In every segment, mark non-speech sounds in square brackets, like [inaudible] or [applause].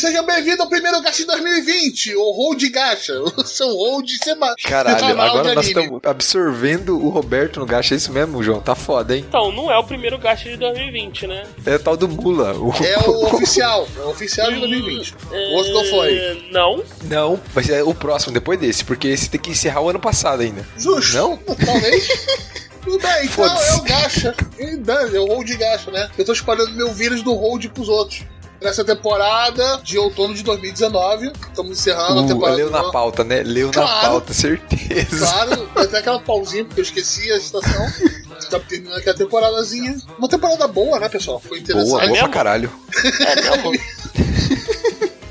seja bem-vindo ao primeiro Gacha de 2020, o Hold Gacha, [laughs] o seu hold sema- Caralho, semanal de agora nós estamos absorvendo o Roberto no gacha. É isso mesmo, João? Tá foda, hein? Então, não é o primeiro gasto de 2020, né? É tal do Mula. O... É o [laughs] oficial, é o oficial de 2020. O outro não foi. É, Não. Não, vai ser o próximo, depois desse, porque esse tem que encerrar o ano passado ainda. Justo. Não? [laughs] Talvez. Tudo bem, então é o gacha. É o hold gacha, né? Eu tô espalhando meu vírus do hold pros outros. Nessa temporada de outono de 2019, estamos encerrando a Uh, temporada. leu na pauta, né? Leu na Claro. pauta, certeza. Claro, [laughs] até aquela pausinha, porque eu esqueci a estação. Tá terminando aquela temporadazinha. Uma temporada boa, né, pessoal? Foi Boa, interessante. boa pra mesmo? caralho. É mesmo? [laughs]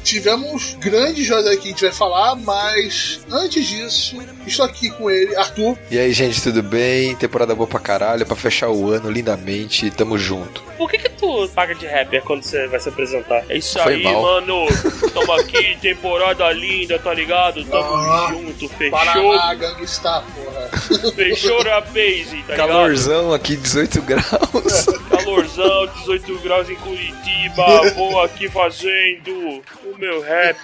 Tivemos grandes jogos aí que a gente vai falar, mas antes disso, estou aqui com ele, Arthur. E aí, gente, tudo bem? Temporada boa pra caralho, pra fechar o ano lindamente. Tamo junto. Por que que tu paga de rapper quando você vai se apresentar? É isso Foi aí, mal. mano. Tamo aqui, [laughs] temporada linda, tá ligado? Tamo Ah, junto, fechou. Paraná, Gangstar, porra. Fechou a base, tá ligado? Calorzão aqui, 18 graus. [laughs] Calorzão, 18 graus em Curitiba. Vou aqui fazendo o meu rap.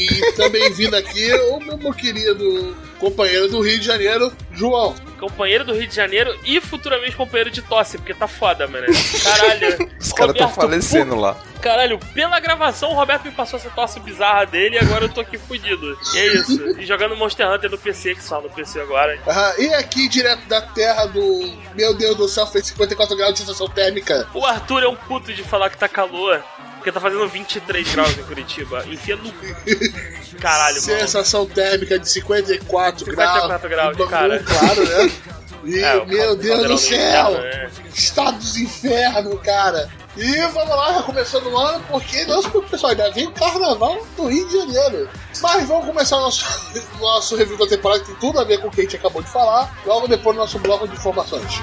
E também vindo aqui o meu, querido companheiro do Rio de Janeiro, João. Companheiro do Rio de Janeiro e futuramente companheiro de tosse, porque tá foda, mano. Caralho. [laughs] Os caras tão Roberto, falecendo lá. Caralho, pela gravação o Roberto me passou essa tosse bizarra dele e agora eu tô aqui fudido. E é isso. E jogando Monster Hunter no PC, que só no PC agora. Ah, e aqui, direto da terra do. Meu Deus do céu, fez 54 graus de sensação térmica. O Arthur é um puto de falar que tá calor, porque tá fazendo 23 graus em Curitiba. Enfia no. Caralho, mano. Sensação térmica de 54, 54 graus, E Bangu, cara. Claro, né? [laughs] E, É, meu Deus do do céu! inverno, né? Estado dos infernos, cara! E vamos lá, já começando o ano, porque não se preocupe, pessoal, ainda vem o carnaval do Rio de Janeiro. Mas vamos começar o nosso, [laughs] nosso review da temporada, que tem tudo a ver com o que a gente acabou de falar, logo depois do nosso bloco de informações.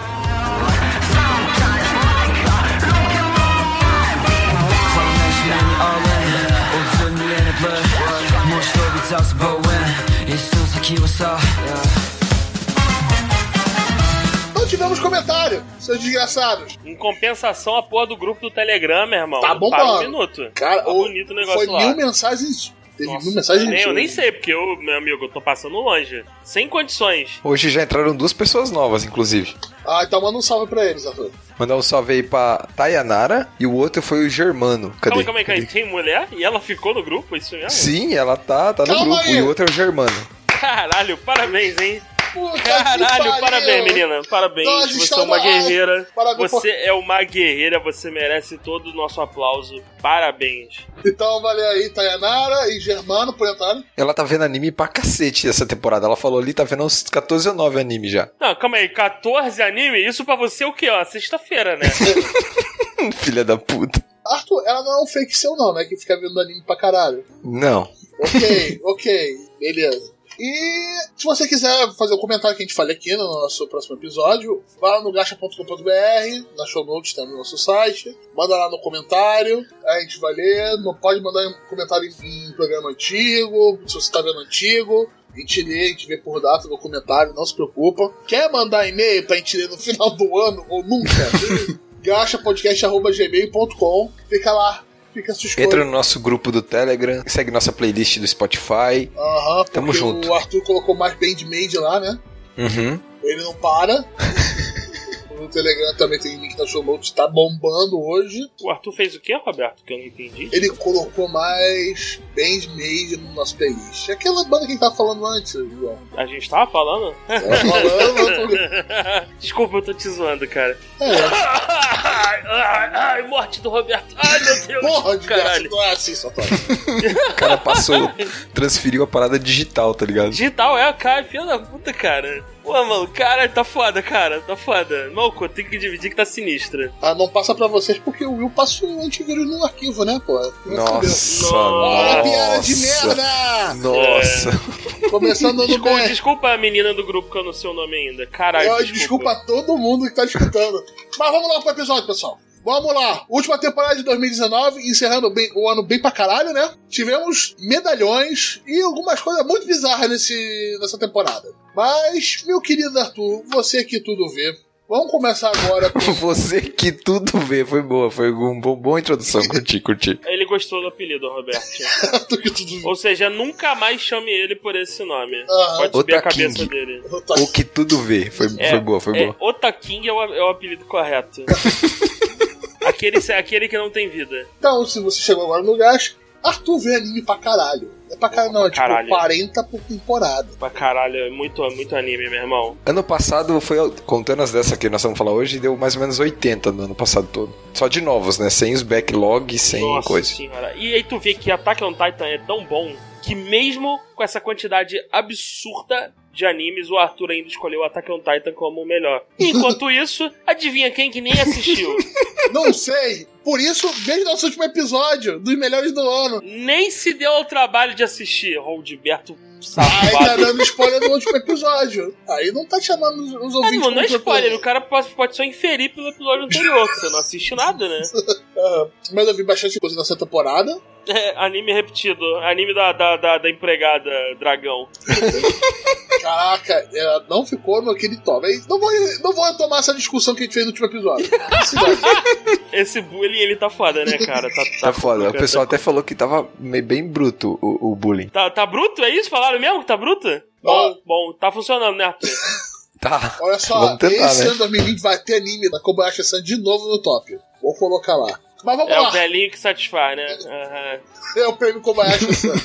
Não tivemos comentário, seus desgraçados. Em compensação, a porra do grupo do Telegram, meu irmão. Tá bom, Para um minuto. Cara, tá bonito o negócio foi lá. mil mensagens. Teve Nossa, mil mensagens. nem, eu nem sei, porque eu, meu amigo, eu tô passando longe. Sem condições. Hoje já entraram duas pessoas novas, inclusive. Ah, então manda um salve pra eles, Arthur. Mandar um salve aí pra Tayanara e o outro foi o Germano. Cadê? Calma aí, calma aí, calma aí. Cadê? Tem mulher? E ela ficou no grupo? Isso mesmo? Sim, ela tá, tá no Calma grupo. aí. E o outro é o Germano. Caralho, parabéns, hein? Puta Caralho, parabéns, menina. Parabéns. Nós você é uma guerreira. Parabéns Você é uma guerreira, você merece todo o nosso aplauso. Parabéns. Então, valeu aí, Tayanara e Germano por entrarem. Ela tá vendo anime pra cacete essa temporada. Ela falou ali, tá vendo uns 14 ou 9 anime já. Não, calma aí, 14 anime? Isso pra você é o quê? Ó, sexta-feira, né? [laughs] Filha da puta. Arthur, ela não é um fake seu, não, né? Que fica vendo anime pra caralho. Não. Ok, ok, beleza. E se você quiser fazer o comentário que a gente fale aqui no nosso próximo episódio, vá lá no gacha.com.br, na show notes tem no nosso site, manda lá no comentário, a gente vai ler, não pode mandar um comentário em, em programa antigo, se você tá vendo antigo, a gente lê, a gente vê por data no comentário, não se preocupa. Quer mandar e-mail pra gente ler no [laughs] final do ano ou nunca? [laughs] gachapodcast.gmail.com Fica lá, fica a sua escolha. Entra no nosso grupo do Telegram, segue nossa playlist do Spotify. Aham, Tamo porque junto. o Arthur colocou mais Bandmade lá, né? Uhum. Ele não para. [laughs] no Telegram também tem link na show notes, tá bombando hoje. o Arthur fez o quê, Roberto? Que eu não entendi. Ele colocou mais Bandmade no nosso playlist. Aquela banda que a gente tava falando antes, João. A gente tava falando? Tava falando, [laughs] eu Desculpa, eu tô te zoando, cara. É, [laughs] Ai, ai, ai, morte do Roberto. Ai, meu Deus. porra de graça, Caralho. não é assim, só. O cara passou, transferiu a parada digital, tá ligado? Digital é, cara, filha da puta, cara. Pô, mano, cara, tá foda, cara, tá foda. Maluco, tem que dividir que tá sinistra. Ah, não passa pra vocês porque o Will passou o antivírus no arquivo, né, pô? Nossa, Olha a piada de nossa. merda! Nossa. Começando no [laughs] Desculpa, bem. desculpa a menina do grupo que eu não sei o nome ainda. Caralho, Eu, desculpa. desculpa a todo mundo que tá escutando. Mas vamos lá pro episódio, pessoal. Vamos lá. Última temporada de 2019, encerrando bem- o ano bem pra caralho, né? Tivemos medalhões e algumas coisas muito bizarras nesse, nessa temporada. Mas, meu querido Arthur, você que tudo vê, Vamos começar agora com. [laughs] Você que tudo vê, foi boa, foi uma bom, boa introdução, [laughs] curti, curti. Ele gostou do apelido, Roberto. [laughs] que tudo Ou seja, nunca mais chame ele por esse nome. Aham. Pode subir a cabeça dele. Tá- O que tudo vê, foi, É, foi boa, foi é, boa. Otaking é o, é o apelido correto. Aquele, aquele que não tem vida. Então, se você chegou agora no Gacha, Arthur vê anime pra caralho. É pra caralho, não, é tipo Caralho. 40 por temporada. Pra caralho, é muito, muito anime, meu irmão. Ano passado foi, contando as dessas que nós vamos falar hoje, deu mais ou menos 80 no ano passado todo. Só de novos, né? Sem os backlogs, sem Nossa coisa. senhora. E aí tu vê que Attack on Titan é tão bom que mesmo com essa quantidade absurda de animes, o Arthur ainda escolheu Attack on Titan como o melhor. Enquanto [laughs] isso, adivinha quem que nem assistiu? [laughs] Não sei. Por isso, o nosso último episódio, dos melhores do ano. nem se deu ao trabalho de assistir. Roldberto Aí tá safado. dando spoiler do último episódio. Aí não tá chamando os, os Ah, ouvintes não, não é como spoiler, o cara pode, pode só inferir pelo episódio anterior, que você não assiste nada, né? [laughs] Mas eu vi bastante coisa nessa temporada. É, anime repetido, anime da, da, da, da empregada dragão. [laughs] Caraca, ela não ficou naquele top. Aí, Não vou, não vou retomar essa discussão que a gente fez no último episódio. [laughs] Esse bullying, ele tá foda, né, cara? Tá, Tá foda. O pessoal até falou que tava bem bruto o, o bullying. Tá, tá bruto? É isso? Falaram mesmo que tá bruto? Bom, bom, tá funcionando, né, Arthur? [laughs] Tá. Olha só, Vamos tentar, esse né? ano 2020 vai ter anime da Kobayashi-san de novo no top. Vou colocar lá. Mas vamos É lá. o velhinho que satisfaz, né? Aham. É o prêmio Kobayashi-san.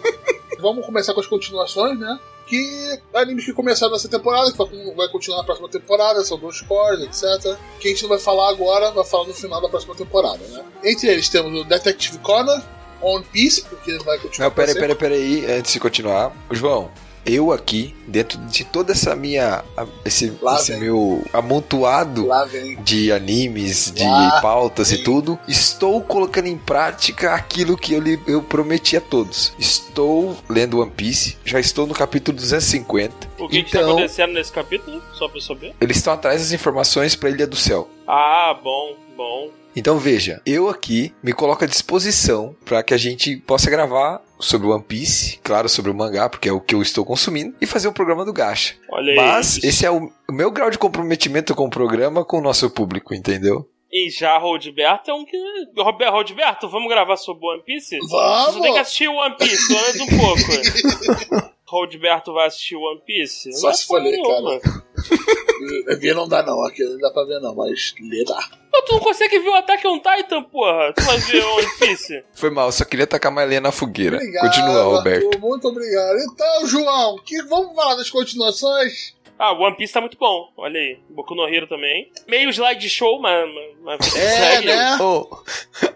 [laughs] vamos começar com as continuações, né? Que animes que começaram nessa temporada, que vai- vai continuar na próxima temporada, são dois cores, etc. Que a gente não vai falar agora, vai falar no final da próxima temporada, né? Entre eles temos o Detective Conan, One Piece, porque vai continuar. Não, pera, pra pera, pera aí, antes de continuar. João, eu aqui, dentro de toda essa minha. a- Esse, esse meu amontoado de animes, de Lá pautas vem. e tudo, estou colocando em prática aquilo que eu, lhe, eu prometi a todos. Estou lendo One Piece, já estou no capítulo 250. O que, que tá então, acontecendo nesse capítulo? Só pra eu saber. eles estão atrás das informações para Ilha do Céu. Ah, bom, bom. Então veja, eu aqui me coloco à disposição para que a gente possa gravar sobre One Piece, claro, sobre o mangá, porque é o que eu estou consumindo, e fazer o programa do Gacha. Olha. Mas esse é o, meu grau de comprometimento com o programa com o nosso público, entendeu? E já Roldberto é um que. Roberto, Roldberto, vamos gravar sobre One Piece? Você só tem que Vamos! assistir One Piece, pelo menos um pouco. [laughs] Roldberto vai assistir One Piece? Só Não é se for ler, nenhuma. [laughs] Ver não dá não, aqui não dá pra ver não, mas ler dá. Pô, tu não consegue ver o Attack on Titan, porra? Tu vai ver One Piece? [laughs] Foi mal, só queria tacar mais lenha na fogueira. Obrigado, Continua, Roberto. Arthur, muito obrigado. Então, João, que, vamos falar das continuações? Ah, One Piece tá muito bom. Olha aí. Boku no Hero também. Meio slide show, mas. mas, É, [laughs] né? Oh,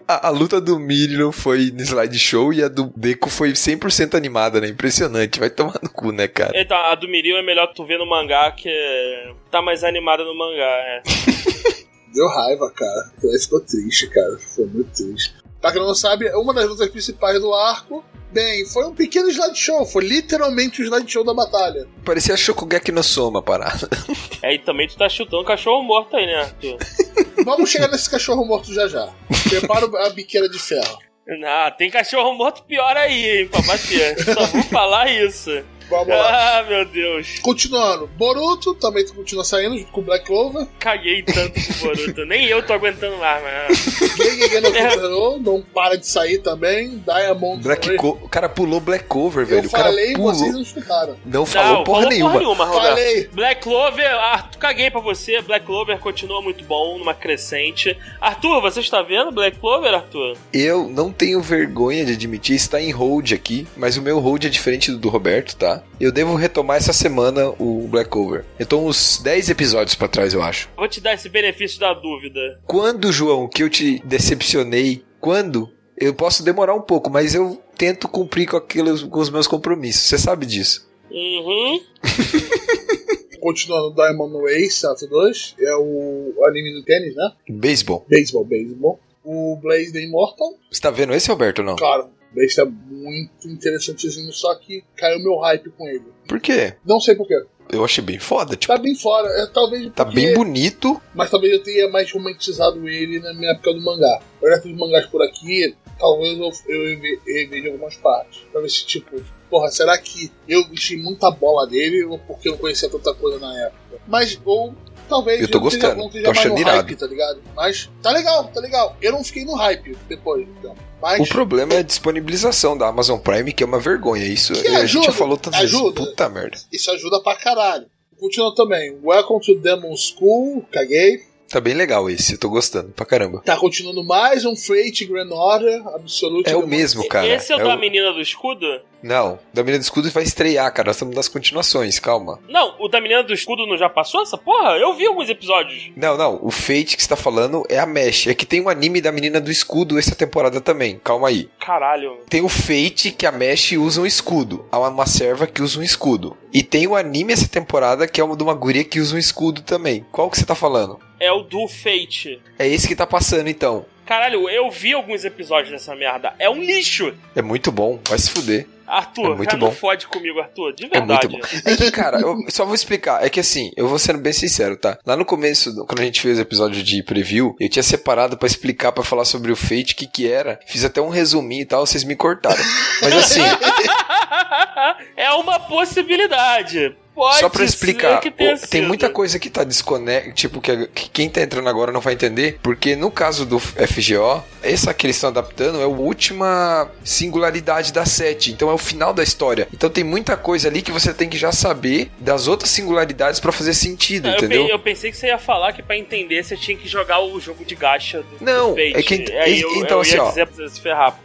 a, a luta do Miriam foi no slideshow e a do Deco foi 100% animada, né? Impressionante. Vai tomar no cu, né, cara? Então, a do Miril é melhor tu ver no mangá, que é- tá mais animada no mangá, é. [laughs] Deu raiva, cara. Ficou triste, cara. Foi muito triste. Pra quem não sabe, uma das lutas principais do arco, bem, foi um pequeno slideshow. Foi literalmente o slideshow da batalha. Parecia Shokugeki no Soma, parada. [laughs] É, e também tu tá chutando cachorro morto aí, né, Arthur? [laughs] Vamos chegar nesse cachorro morto já já. Prepara a biqueira de ferro. Ah, tem cachorro morto pior aí, hein, pra bater. Só vou falar isso. Vamos lá. Ah, meu Deus. Continuando, Boruto também continua saindo junto com o Black Clover. Caguei tanto pro Boruto. Nem eu tô aguentando mais, mas... Gege no não para de sair também. Diamond Black. Co- o cara pulou Black Cover, velho. Eu o cara falei pulou. vocês não escutaram. Não falou Não, porra falou nenhuma. porra nenhuma, Roberto. Falei. Black Clover, Arthur, caguei pra você. Black Clover continua muito bom, numa crescente. Arthur, você está vendo Black Clover, Arthur? Eu não tenho vergonha de admitir, está em hold aqui, mas o meu hold é diferente do do Roberto, tá? Eu devo retomar essa semana o Black Cover. Eu tô uns 10 episódios pra trás, eu acho. Vou te dar esse benefício da dúvida. Quando, João, que eu te decepcionei? Quando? Eu posso demorar um pouco, mas eu tento cumprir com, aqueles, com os meus compromissos. Você sabe disso. Uhum. [laughs] Continuando, Diamond Ace, ato 2. É o anime do tênis, né? Beisebol. Beisebol, beisebol. O Blaze the Immortal. Você tá vendo esse, Roberto, ou não? Claro, tá muito interessantezinho, só que caiu meu hype com ele. Por quê? Não sei porquê. Eu achei bem foda, tipo, Tá bem fora. É, talvez tá porque- bem bonito. Mas talvez eu tenha mais romantizado ele na minha época do mangá. Olhar os mangás por aqui, talvez eu, eu reve- reveja algumas partes. Pra ver se, tipo, porra, será que eu enchi muita bola dele ou porque eu não conhecia tanta coisa na época? Mas, ou talvez Eu tô gostando, tô achando irado. hype, tá ligado? Mas tá legal, tá legal. Eu não fiquei no hype depois, então. Mas O problema é a disponibilização da Amazon Prime, que é uma vergonha. Isso Que a gente ajuda, já falou tantas vezes. ajuda. Puta merda. isso ajuda pra caralho. Continua também. Welcome to Demon School, caguei. Tá bem legal esse, eu tô gostando pra caramba. Tá continuando mais um Fate Grand Order, Absolute. É o mesmo, cara. Esse é o É da o- menina do escudo? Não, da Menina do Escudo vai estrear, cara. Nós estamos nas continuações, calma. Não, o da menina do escudo não já passou essa porra? Eu vi alguns episódios. Não, não, o Fate que você tá falando é a Mesh. É que tem um anime da Menina do Escudo essa temporada também, calma aí. Caralho. Tem o Fate que a Mesh usa um escudo. Há uma serva que usa um escudo. E tem o anime essa temporada que é uma de uma guria que usa um escudo também. Qual que você tá falando? É o do Fate. É esse que tá passando então. Caralho, eu vi alguns episódios dessa merda. É um lixo. É muito bom, vai se fuder. Arthur, É muito já não bom. fode comigo, Arthur. De É verdade. muito bom. É que, cara, eu só vou explicar. É que assim, eu vou sendo bem sincero, tá? Lá no começo, do- quando a gente fez o episódio de preview, eu tinha separado pra explicar, pra falar sobre o Fate, o que que era. Fiz até um resuminho e tal, vocês me cortaram. Mas assim, [laughs] é uma possibilidade. Pode só pra explicar, tem sido. muita coisa que tá desconecta, tipo, que, que quem tá entrando agora não vai entender, porque no caso do FGO, essa que eles estão adaptando é a última singularidade da 7, então é o final da história. Então tem muita coisa ali que você tem que já saber das outras singularidades pra fazer sentido, Não, eu, entendeu? pe- eu pensei que você ia falar que pra entender você tinha que jogar o jogo de gacha do, Não, do é que- eu, então, eu assim, ó.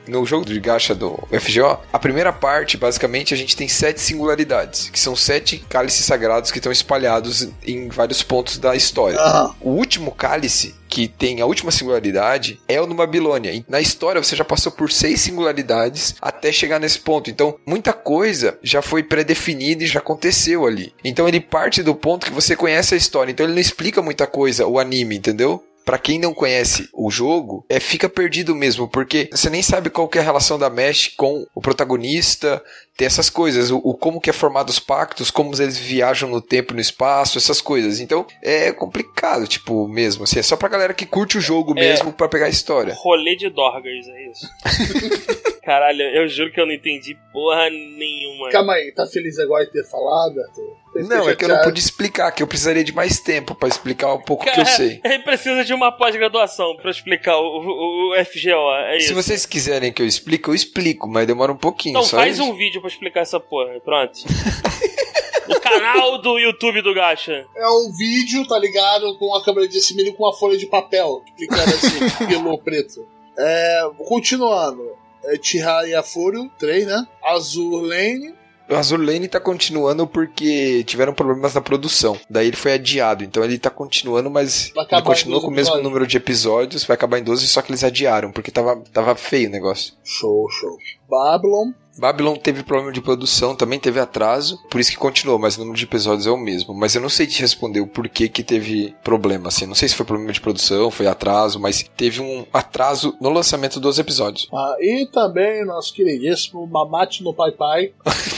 no jogo de gacha do FGO, a primeira parte, basicamente, a gente tem sete singularidades, que são sete cálices sagrados que estão espalhados em vários pontos da história. Ah, O último cálice, que tem a última singularidade, é o no Babilônia. E na história você já passou por seis singularidades até chegar nesse ponto. Então, muita coisa já foi pré-definida e já aconteceu ali. Então, ele parte do ponto que você conhece a história. Então, ele não explica muita coisa, o anime, entendeu? Pra quem não conhece o jogo, é fica perdido mesmo, porque você nem sabe qual que é a relação da Mesh com o protagonista, tem essas coisas, o, o como que é formado os pactos, como eles viajam no tempo e no espaço, essas coisas. Então, é complicado, tipo, mesmo, assim, é só pra galera que curte o jogo É. mesmo pra pegar a história. Rolê de Dorgas, é isso. [laughs] Caralho, eu juro que eu não entendi porra nenhuma. calma aí, tá feliz agora de ter falado, Arthur? Não, fica é que eu não pude explicar, que eu precisaria de mais tempo pra explicar um pouco o que eu sei. Ele precisa de uma pós-graduação pra explicar o, o- o FGO, é isso. Se vocês quiserem que eu explique, eu explico, mas demora um pouquinho. Então só faz isso. um vídeo pra explicar essa porra, pronto. [laughs] no canal do YouTube do Gacha. É um vídeo, tá ligado? Com a câmera de cima e com uma folha de papel, explicando assim, [laughs] pelo preto. É, continuando. É, Chihaya Furo, 3, né? Azur Lane. O Azur Lane tá continuando porque tiveram problemas na produção. Daí ele foi adiado. Então ele tá continuando, mas ele continua 12 com o mesmo episódios. número de episódios. Vai acabar em 12, só que eles adiaram, porque tava, tava feio o negócio. Show, show. Babylon. Babylon teve problema de produção, também teve atraso, por isso que continuou, mas o número de episódios é o mesmo. Mas eu não sei te responder o porquê que teve problema, assim. Não sei se foi problema de produção, foi atraso, mas teve um atraso no lançamento dos episódios. Ah, e também nosso queridíssimo Mamate no Pai Pai. [laughs]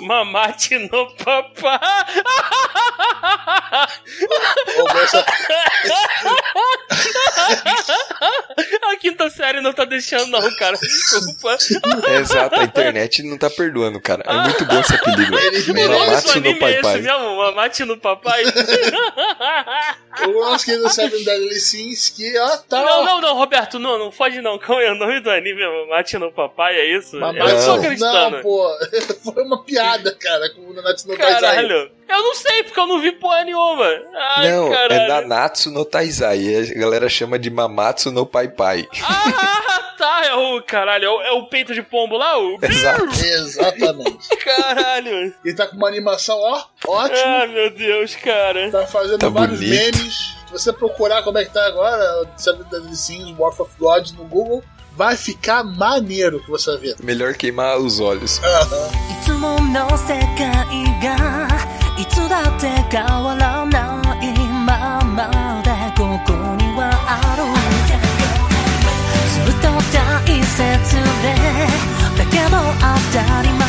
Mamate no papá. Ô, [laughs] [laughs] A quinta série não tá deixando, não, cara. Desculpa. É exato, a internet não tá perdoando, cara. É muito bom esse apelido. Mamate no anime é mesmo? Mamate no papai? O nosso querido Seven Deadly Sins, que ó, tá. Não, não, não, Roberto, não, não foge não. Qual é o nome do anime? Mamate no papai, é isso? Eu não Não. acreditando. Não, pô, [laughs] foi uma piada, cara, com o Nanatsu no Taizai. Caralho. Eu não sei, porque eu não vi porra nenhuma. Ai, Não, caralho. é Nanatsu no Taizai. A galera chama de Mamatsu no Pai Pai. Ah, tá. É o caralho. É o, é o peito de pombo lá? O... [laughs] Exato. Exatamente. Caralho. Ele tá com uma animação, ó, ótima. Ah, meu Deus, cara. Tá fazendo Tá vários bonito. memes. Se você procurar como é que tá agora, Seven Deadly Sins, War of God no Google, vai ficar maneiro que você vai ver. Melhor queimar os olhos. いつもの世界がいつだって変わらないままでここにはあるずっと大切でだけど当たり前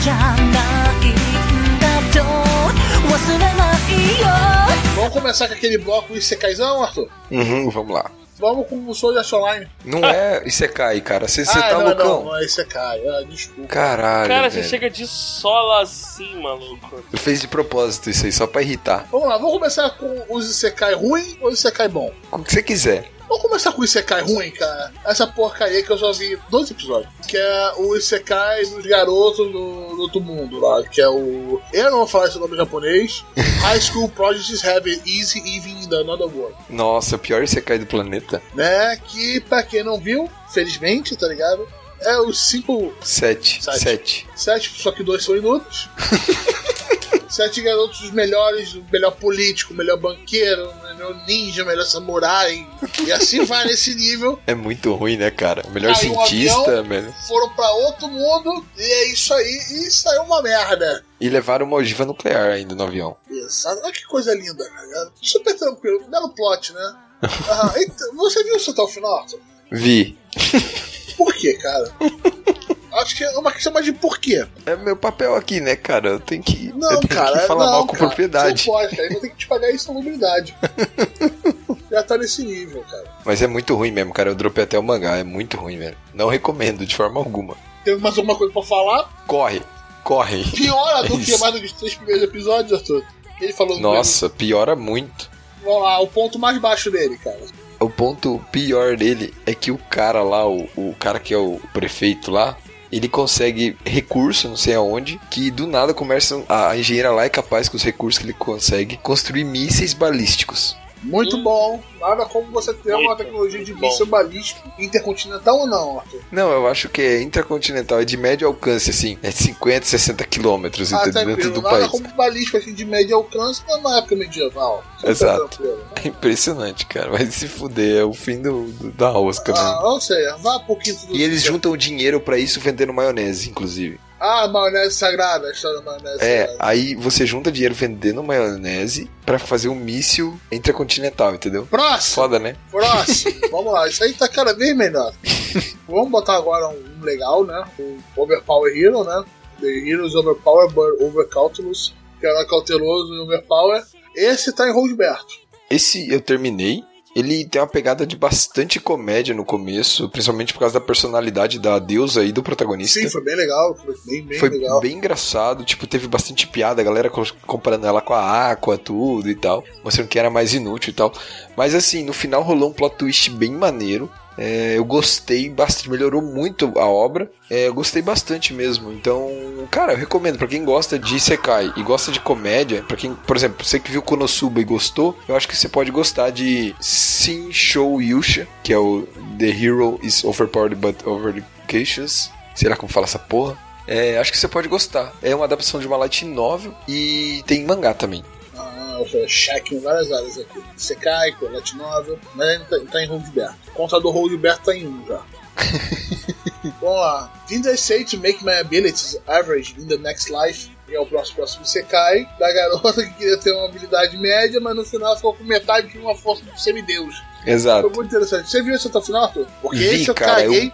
じゃないんだと忘れないよ Vamos começar com aquele bloco Isekaizão, Arthur? Uhum, vamos lá. Vamos com o Sword Art Online. Não é Isekai, cara. Você ah, tá não, loucão. não, não, é Kai. Ah, desculpa. Caralho. Cara, você velho. chega de sola assim, maluco. Tu fez de propósito isso aí, só pra irritar. Vamos lá, vamos começar com os Isekai ruim ou Isekai bom? Com o que você quiser. Vamos começar com o Isekai ruim, cara. Essa porcaria que eu só vi dois episódios. Que é o Isekai dos garotos do, do outro mundo lá. Que é o. Eu não vou falar esse nome em japonês. [laughs] High School Projects Have It Easy Even in the Another World. Nossa, o pior Isekai do planeta. Né? Que pra quem não viu, felizmente, tá ligado? É os cinco. Sete. Sete. Sete. Sete, só que dois são inúteis. [laughs] Sete garotos os melhores, o melhor político, o melhor banqueiro, o melhor ninja, o melhor samurai. E assim vai nesse nível. [laughs] É muito ruim, né, cara? O melhor Caiu um cientista, avião. velho. Foram pra outro mundo e é isso aí. E saiu uma merda. E levaram uma ogiva nuclear ainda no avião. Exato. Olha que coisa linda, cara. Super tranquilo. Belo plot, né? [laughs] Ah, então, você viu isso até o final? Vi. Por quê, cara? [laughs] Acho que é uma questão mais de porquê. É meu papel aqui, né, cara? Eu tenho que, Não, eu tenho cara. que falar não, mal com cara, propriedade. Não pode, cara. Eu ter que te pagar isso na mobilidade. [laughs] Já tá nesse nível, cara. Mas é muito ruim mesmo, cara. Eu dropei até o mangá. É muito ruim, velho. Não recomendo de forma alguma. Tem mais alguma coisa pra falar? Corre. Corre. Piora do que [laughs] Isso. mais do que os três primeiros episódios, Arthur. Ele falou no Nossa, piora muito. Vamos lá, o ponto mais baixo dele, cara. O ponto pior dele é que o cara lá, o, o cara que é o prefeito lá, ele consegue recurso, não sei aonde, que do nada começa a, a engenheira lá é capaz com os recursos que ele consegue construir mísseis balísticos. Muito Hum. bom. Nada como você ter uma Muito, tecnologia de míssil balístico intercontinental ou não, Arthur? Não, eu acho que é intercontinental, é de médio alcance, assim, é de 50, 60 quilômetros Ah, entendeu? dentro tranquilo. do Nada país. como balístico assim, de médio alcance na época medieval. Super Exato. tranquilo. É impressionante, cara. Vai se fuder, é o fim do, do- da rosca Ah, mesmo. não sei, vá quinto do E eles céu. juntam dinheiro pra isso vendendo maionese, inclusive. Ah, maionese sagrada, a história da maionese É, sagrada. aí você junta dinheiro vendendo maionese pra fazer um míssil intercontinental, entendeu? Próximo! Foda, né? Próximo! [laughs] Vamos lá, isso aí tá cada vez melhor. [laughs] Vamos botar agora um, legal, né? O Overpower Hero, né? The Heroes Overpower but Overcautelous. Que era cauteloso e overpower. Esse tá em Roosberto. Esse eu terminei. Ele tem uma pegada de bastante comédia no começo, principalmente por causa da personalidade da deusa e do protagonista. Sim, foi bem legal. Foi bem, bem Foi legal. bem engraçado, tipo, teve bastante piada, a galera co- comparando ela com a Aqua, tudo e tal, mostrando que era mais inútil e tal. Mas assim, no final rolou um plot twist bem maneiro. É, eu gostei bastante, melhorou muito a obra. É, eu gostei bastante mesmo. Então, cara, eu recomendo pra quem gosta de Sekai e gosta de comédia, pra quem, por exemplo, você que viu Konosuba e gostou, eu acho que você pode gostar de Shin Shou Yusha, que é o The Hero is Overpowered but Overcautious. Sei lá como fala essa porra. É, acho que você pode gostar. É uma adaptação de uma light novel e tem mangá também. Eu cheque em várias áreas aqui. Secai, Colette Novel, mas ainda tá, tá em Roosberto. O contador Roosberto tá em um já. [laughs] Vamos lá. Didn't I say to make my abilities average in the next life? E é o próximo, próximo Sekai, da garota que queria ter uma habilidade média, mas no final ficou com metade de uma força de semideus. Foi Exato. muito interessante. Você viu esse até o final, Arthur? Porque Vi, esse eu cara, caguei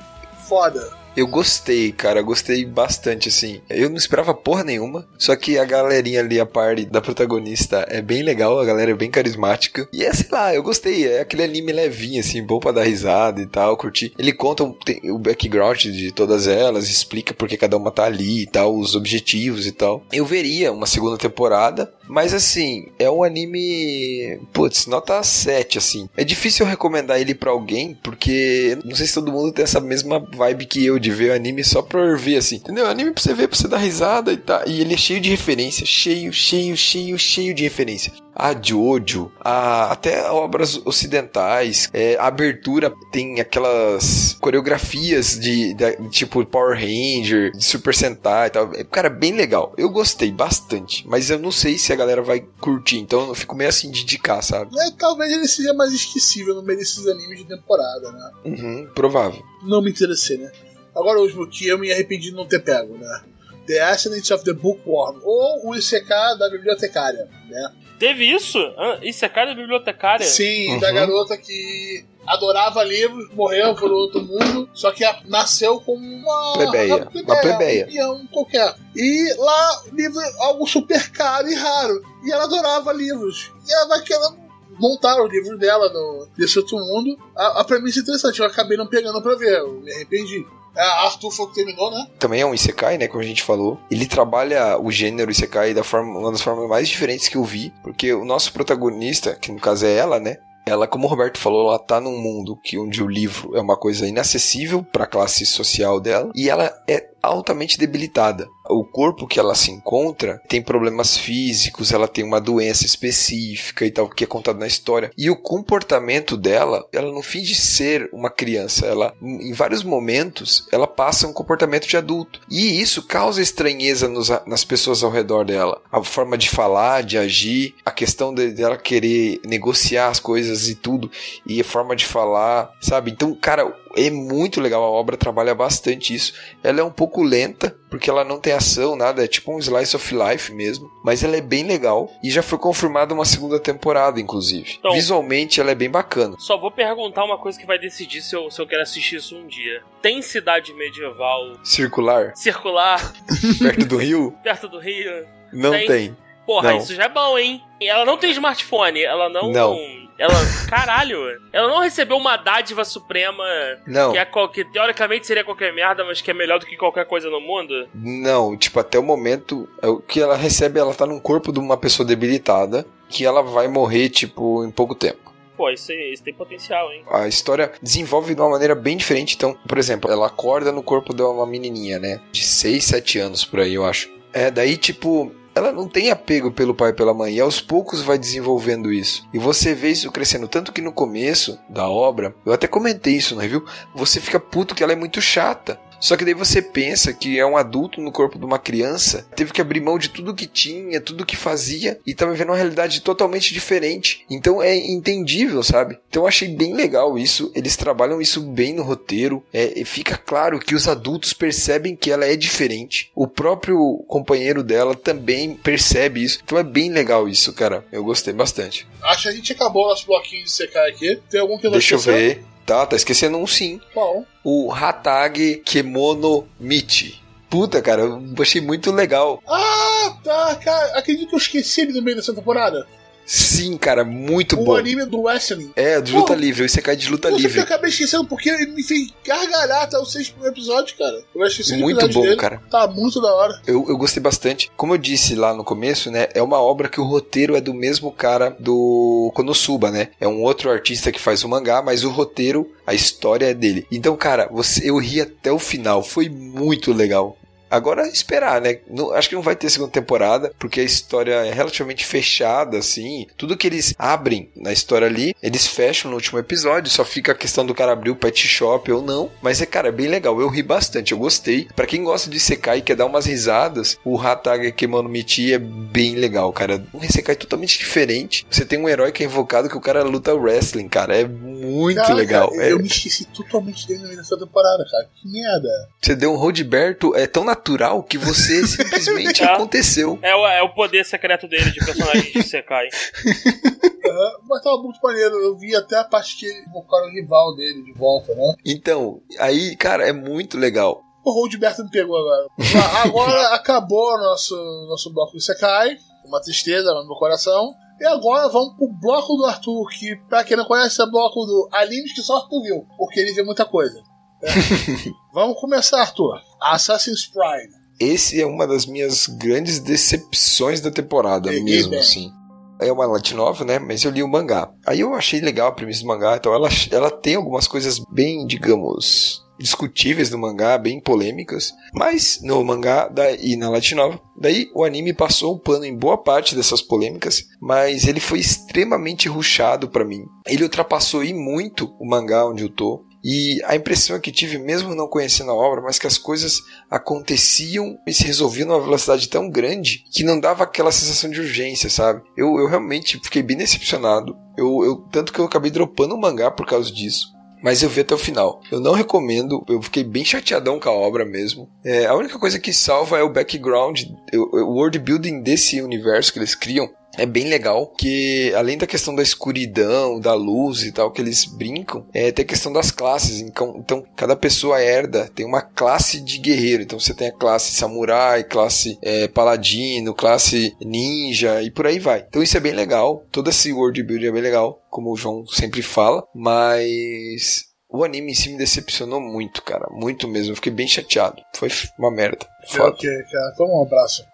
foda. Eu gostei, cara, gostei bastante, assim. Eu não esperava porra nenhuma, só que a galerinha ali, a parte da protagonista, é bem legal, a galera é bem carismática. E é, sei lá, eu gostei, é aquele anime levinho, assim, bom pra dar risada e tal, curtir. Ele conta o background de todas elas, explica porque cada uma tá ali e tal, os objetivos e tal. Eu veria uma segunda temporada, mas assim, é um anime, putz, nota 7, assim. É difícil eu recomendar ele pra alguém, porque não sei se todo mundo tem essa mesma vibe que eu, de ver o anime só pra ver, assim. Entendeu? Anime pra você ver, pra você dar risada e tal. E ele é cheio de referência, cheio, cheio, cheio, cheio de referência. A Jojo, a, até obras ocidentais, é, a abertura tem aquelas coreografias de, de- tipo Power Ranger, de Super Sentai e tal. É, Cara, bem legal. Eu gostei bastante, mas eu não sei se a galera vai curtir, então eu fico meio assim de indicar, sabe? É, talvez ele seja mais esquecível no meio desses animes de temporada, né? Uhum, provável. Não me interessei, né? Agora o último que eu me arrependi de não ter pego, né? The Ascendants of the Bookworm, ou o ICK da bibliotecária, né? Teve isso? Ah, Isso é cara da bibliotecária? Sim, Uhum. da garota que adorava livros, morreu por outro mundo, só que nasceu como uma Plebeia, uma plebeia. um peão qualquer. E lá, livro algo super caro e raro. E ela adorava livros. E ela vai querendo montaram o livro dela no, desse outro mundo. A, a premissa é interessante, eu acabei não pegando pra ver, eu me arrependi. É, Arthur foi o que terminou, né? Também é um Isekai, né? Como a gente falou. Ele trabalha o gênero Isekai da forma, uma das formas mais diferentes que eu vi. Porque o nosso protagonista, que no caso é ela, né? Ela, como o Roberto falou, ela tá num mundo que onde o livro é uma coisa inacessível para a classe social dela e ela é altamente debilitada. O corpo que ela se encontra tem problemas físicos, ela tem uma doença específica e tal, que é contado na história. E o comportamento dela, ela não finge ser uma criança. Ela, em vários momentos, ela passa um comportamento de adulto. E isso causa estranheza nos, nas pessoas ao redor dela. A forma de falar, de agir, a questão de, dela querer negociar as coisas e tudo, e a forma de falar, sabe? Então, cara, é muito legal, a obra trabalha bastante isso. Ela é um pouco lenta, porque ela não tem ação, nada, é tipo um slice of life mesmo, mas ela é bem legal e já foi confirmada uma segunda temporada, inclusive. Então- Visualmente ela é bem bacana. Só vou perguntar uma coisa que vai decidir se eu, se eu quero assistir isso um dia. Tem cidade medieval Circular, circular [laughs] perto do rio? perto do Rio? Não Tem. tem. Porra, Não. isso já é bom, hein? E Ela não tem smartphone, ela não. Não. Ela. Caralho! Ela não recebeu uma dádiva suprema Não. que, é que teoricamente seria qualquer merda, mas que é melhor do que qualquer coisa no mundo? Não, tipo, até o momento, é o que ela recebe, ela tá num corpo de uma pessoa debilitada, que ela vai morrer, tipo, em pouco tempo. Pô, isso, isso tem potencial, hein? A história desenvolve de uma maneira bem diferente. Então, por exemplo, ela acorda no corpo de uma menininha, né? De 6, 7 anos por aí, eu acho. É, daí, tipo, ela não tem apego pelo pai e pela mãe. E aos poucos vai desenvolvendo isso. E você vê isso crescendo. Tanto que no começo da obra, eu até comentei isso no review, você fica puto que ela é muito chata. Só que daí você pensa que é um adulto no corpo de uma criança, teve que abrir mão de tudo que tinha, tudo que fazia e tá vivendo uma realidade totalmente diferente. Então é entendível, sabe? Então eu achei bem legal isso. Eles trabalham isso bem no roteiro. É, e fica claro que os adultos percebem que ela é diferente. O próprio companheiro dela também percebe isso. Então é bem legal isso, cara. Eu gostei bastante. Acho que a gente acabou o nosso bloquinho de secar aqui. Tem algum que eu não Deixa eu ver. Tá, tá esquecendo um sim. Qual? O Hatag Kemono Michi. Puta, cara, eu achei muito legal. Ah, tá, cara. Acredito que eu esqueci ele no meio dessa temporada. Sim, cara, muito o bom. anime do wrestling. É, de luta Pô, livre, você cai de luta que eu livre. acabei esquecendo, porque ele me fez gargalhar até os seis primeiros episódios, cara. Eu esqueci do Muito episódio bom, dele. cara. Tá muito da hora. Eu, eu gostei bastante. Como eu disse lá no começo, né? É uma obra que o roteiro é do mesmo cara do Konosuba, né? É um outro artista que faz o mangá, mas o roteiro, a história é dele. Então, cara, você, eu ri até o final. Foi muito legal. Agora esperar, né? Não- acho que não vai ter segunda temporada, porque a história é relativamente fechada, assim. Tudo que eles abrem na história ali, eles fecham no último episódio. Só fica a questão do cara abrir o pet shop ou não. Mas é, cara, é bem legal. Eu ri bastante, eu gostei. Pra quem gosta de Sekai e quer dar umas risadas, o Hataga Kemano Michi é bem legal, cara. Um Sekai totalmente diferente. Você tem um herói que é invocado que o cara luta wrestling, cara. É muito Caraca, legal. É- Eu me esqueci totalmente dele dessa temporada, cara. Que merda. Você deu um Rodberto, é tão natural que você [laughs] simplesmente É. aconteceu. É o, é o poder secreto dele de personagem de Sekai. Aham, [laughs] Mas tava muito maneiro. Eu vi até a parte que ele invocaram o rival dele de volta, né? Então, aí, cara, é muito legal. O Roldberto me pegou agora. Ah, Agora [laughs] acabou o nosso, nosso bloco de Sekai. Uma tristeza no meu coração. E agora vamos pro bloco do Arthur, que pra quem não conhece é o bloco do animes que só Arthur viu, porque ele vê muita coisa. É. [laughs] vamos começar, Arthur. Assassin's Pride. Esse é uma das minhas grandes decepções da temporada, Peguei mesmo bem. assim. É uma light novel, né? Mas eu li o mangá. Aí eu achei legal a premissa do mangá. Então ela, ela tem algumas coisas bem, digamos, discutíveis no mangá, bem polêmicas. Mas no mangá da, e na light novel. Daí o anime passou o pano em boa parte dessas polêmicas. Mas ele foi extremamente rushado pra mim. Ele ultrapassou e muito o mangá onde eu tô. E a impressão que tive, mesmo não conhecendo a obra, mas que as coisas aconteciam e se resolviam numa velocidade tão grande que não dava aquela sensação de urgência, sabe? Eu, eu realmente fiquei bem decepcionado. Eu, eu, tanto que eu acabei dropando o mangá por causa disso. Mas eu vi até o final. Eu não recomendo, eu fiquei bem chateadão com a obra mesmo. É, a única coisa que salva é o background, o world building desse universo que eles criam. É bem legal, que além da questão da escuridão, da luz e tal, que eles brincam, é, tem a questão das classes. Então, então, cada pessoa herda, tem uma classe de guerreiro. Então você tem a classe samurai, classe é, paladino, classe ninja e por aí vai. Então isso é bem legal. Todo esse world building é bem legal, como o João sempre fala, mas o anime em si me decepcionou muito, cara. Muito mesmo. Eu fiquei bem chateado. Foi uma merda. Foda. Ok, cara. Então um abraço.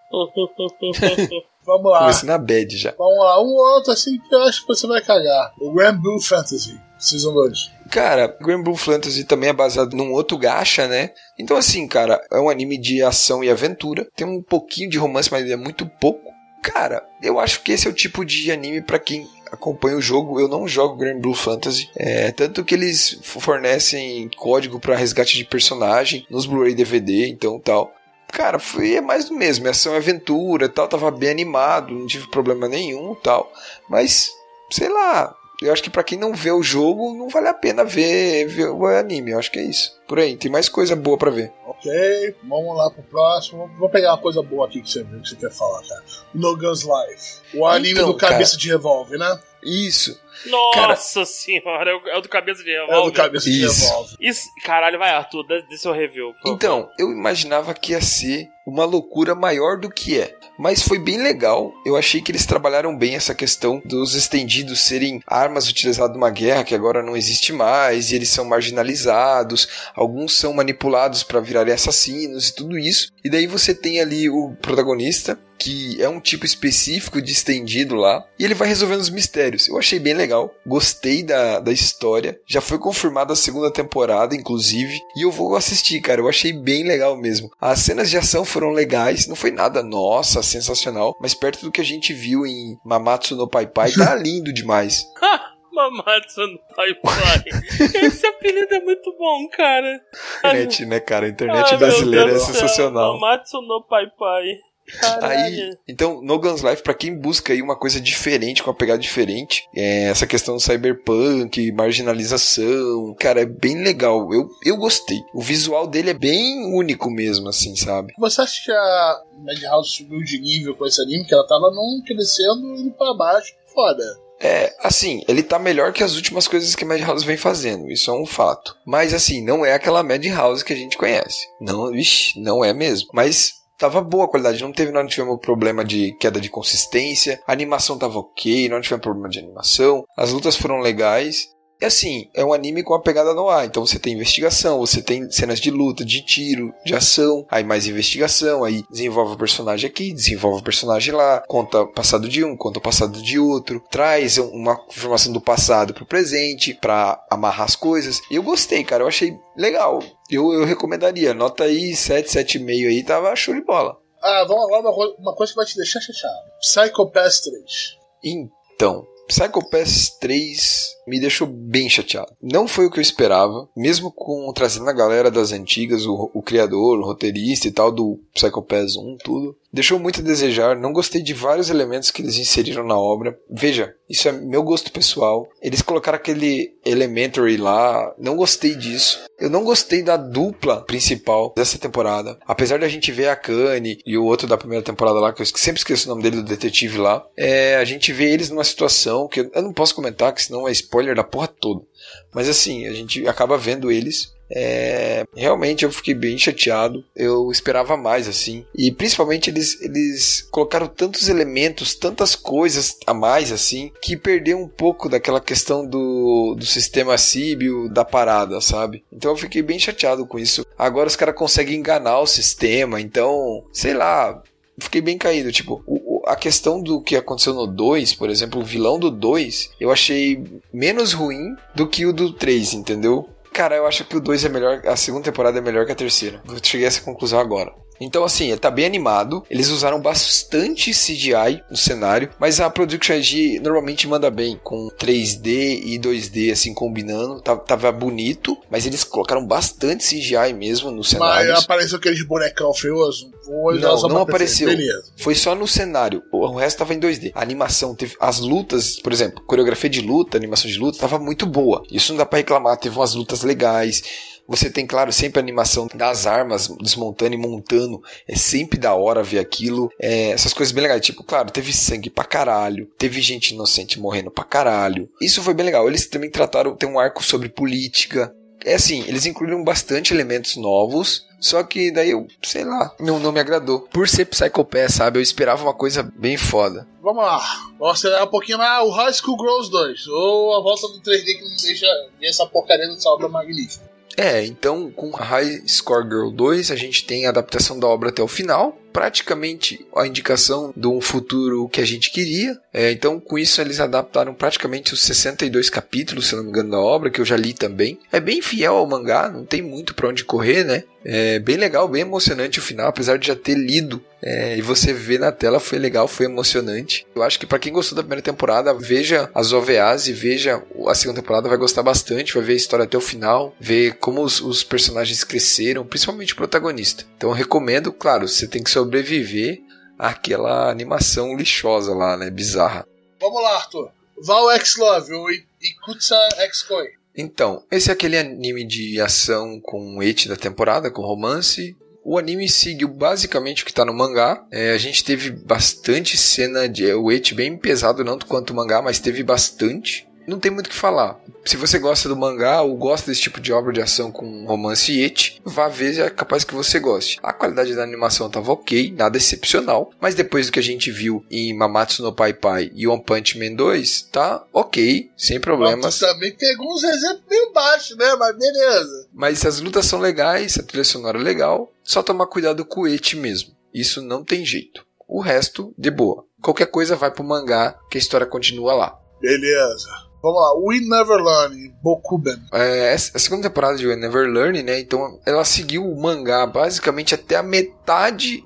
[laughs] Vamos lá. Comecei na bad já. Vamos lá. Um outro assim que eu acho que você vai cagar. O Grand Blue Fantasy. Season 2. Cara, Grand Blue Fantasy também é baseado num outro gacha, né? Então assim, cara, é um anime de ação e aventura. Tem um pouquinho de romance, mas é muito pouco. Cara, eu acho que esse é o tipo de anime para quem acompanha o jogo. Eu não jogo Grand Blue Fantasy. É, tanto que eles fornecem código para resgate de personagem nos Blu-ray DVD, então tal. Cara, foi é mais do mesmo, é ação e aventura, tal, tava bem animado, não tive problema nenhum, tal. Mas sei lá, eu acho que para quem não vê o jogo, não vale a pena ver, ver o anime. Eu acho que é isso. Por aí, tem mais coisa boa para ver. Ok, vamos lá pro próximo. Vou pegar uma coisa boa aqui que você viu que você quer falar, cara. No Guns Life. O anime Então, do cabeça de revólver, né? Isso. Nossa senhora, é o- é o do cabeça de É o do revólver. cabeça de Isso. revólver. Isso, caralho, vai, Arthur, dê, dê seu review. por favor. Então, eu imaginava que ia ser uma loucura maior do que é. Mas foi bem legal. Eu achei que eles trabalharam bem essa questão dos estendidos serem armas utilizadas numa guerra que agora não existe mais, e eles são marginalizados, alguns são manipulados para virarem assassinos e tudo isso. E daí você tem ali o protagonista, que é um tipo específico de estendido lá, e ele vai resolvendo os mistérios. Eu achei bem legal, gostei da, da história, já foi confirmada a segunda temporada, inclusive, e eu vou assistir, cara. Eu achei bem legal mesmo. As cenas de ação foram legais, não foi nada, nossa, sensacional, mas perto do que a gente viu em Mamatsu no Pai Pai, tá [laughs] lindo demais. [laughs] Mamatsu no Pai Pai. [laughs] Esse apelido é muito bom, cara. Internet, né, cara? A internet Ah, brasileira é sensacional. Mamatsu no Pai Pai. Caralho. Aí, então, No Guns Life, pra quem busca aí uma coisa diferente, com uma pegada diferente, é essa questão do cyberpunk, marginalização, cara, é bem legal. Eu, eu gostei. O visual dele é bem único mesmo, assim, sabe? Você acha que a Madhouse subiu de nível com esse anime? Que ela tava não crescendo indo pra baixo. Foda. É, assim, ele tá melhor que as últimas coisas que a Madhouse vem fazendo, isso é um fato. Mas, assim, não é aquela Madhouse que a gente conhece. Não, vixi, não é mesmo. Mas tava boa a qualidade, não teve, não tivemos problema de queda de consistência, a animação tava ok, não tivemos problema de animação, as lutas foram legais. E assim, é um anime com a pegada no ar. Então você tem investigação, você tem cenas de luta, de tiro, de ação, aí mais investigação, aí desenvolve o personagem aqui, desenvolve o personagem lá, conta o passado de um, conta o passado de outro, traz uma informação do passado pro presente pra amarrar as coisas. E eu gostei, cara, eu achei legal. Eu, eu recomendaria. Nota aí 7, 7,5 aí, tava show de bola. Ah, vamos co- uma coisa que vai te deixar chateado. Psycho Pass 3. Então, Psycho Pass 3 me deixou bem chateado. Não foi o que eu esperava, mesmo com trazendo a galera das antigas, o, o criador, o roteirista e tal do Psycho Pass 1, tudo. Deixou muito a desejar, não gostei de vários elementos que eles inseriram na obra. Veja, isso é meu gosto pessoal. Eles colocaram aquele Elementary lá, não gostei disso. Eu não gostei da dupla principal dessa temporada. Apesar da gente ver a Kanye e o outro da primeira temporada lá, que eu sempre esqueço o nome dele, do detetive lá, é, a gente vê eles numa situação que eu não posso comentar, que senão é spoiler da porra toda. Mas assim, a gente acaba vendo eles. É, realmente eu fiquei bem chateado. Eu esperava mais assim. E principalmente eles, eles colocaram tantos elementos, tantas coisas a mais assim, que perdeu um pouco daquela questão do, do sistema síbio da parada, sabe? Então eu fiquei bem chateado com isso. Agora os caras conseguem enganar o sistema, então, sei lá, fiquei bem caído. Tipo, o- a questão do que aconteceu no 2, por exemplo, o vilão do 2, eu achei menos ruim do que o do 3, entendeu? Cara, eu acho que o 2 é melhor, a segunda temporada é melhor que a terceira. Eu cheguei a essa conclusão agora. Então, assim, tá bem animado. Eles usaram bastante CGI no cenário, mas a Production IG normalmente manda bem, com 3D e 2D, assim, combinando. Tá- Tava bonito, mas eles colocaram bastante CGI mesmo no Mas cenário. apareceu aqueles bonecão feioso. Não, não apareceu. Beleza. Foi só no cenário. O resto tava em 2D. A animação teve. As lutas, por exemplo, coreografia de luta, animação de luta, tava muito boa. Isso não dá pra reclamar. Teve umas lutas legais. Você tem, claro, sempre a animação das armas desmontando e montando. É sempre da hora ver aquilo. É, essas coisas bem legais. Tipo, claro, teve sangue pra caralho. Teve gente inocente morrendo pra caralho. Isso foi bem legal. Eles também trataram, tem um arco sobre política. É assim, eles incluíram bastante elementos novos. Só que daí eu, sei lá, não, não me agradou. Por ser Psycho sabe? Eu esperava uma coisa bem foda. Vamos lá. Vamos acelerar um pouquinho lá. O High School Girls 2. Ou a volta do 3D que não deixa ver essa porcaria dessa obra magnífica. É, então com High Score Girl 2 a gente tem a adaptação da obra até o final, praticamente a indicação de um futuro que a gente queria. É, então com isso eles adaptaram praticamente os 62 capítulos, se não me engano, da obra, que eu já li também. É bem fiel ao mangá, não tem muito pra onde correr, né? É bem legal, bem emocionante o final, apesar de já ter lido é, e você ver na tela foi legal, foi emocionante. Eu acho que para quem gostou da primeira temporada, veja as OVAs e veja a segunda temporada, vai gostar bastante, vai ver a história até o final, ver como os, os personagens cresceram, principalmente o protagonista. Então recomendo, claro, você tem que sobreviver àquela animação lixosa lá, né? Bizarra. Vamos lá, Arthur. Val X Love ou Ikutsa X Koi. Então, esse é aquele anime de ação com et da temporada, com romance. O anime seguiu basicamente o que está no mangá. É, a gente teve bastante cena de o et bem pesado, não quanto o mangá, mas teve bastante. Não tem muito o que falar. Se você gosta do mangá ou gosta desse tipo de obra de ação com romance e et, vá ver, é capaz que você goste. A qualidade da animação tava ok, nada excepcional, mas depois do que a gente viu em Mamatsu no Pai Pai e One Punch Man 2, tá ok, sem problemas. Mas também pegou uns exemplos meio baixos, né? Mas beleza. Mas as lutas são legais, a trilha sonora é legal, só tomar cuidado com o et mesmo. Isso não tem jeito. O resto, de boa. Qualquer coisa vai pro mangá, que a história continua lá. Beleza. Vamos lá. We Never Learn, Bokuben. É, a segunda temporada de We Never Learn, né? Então ela seguiu o mangá basicamente até a metade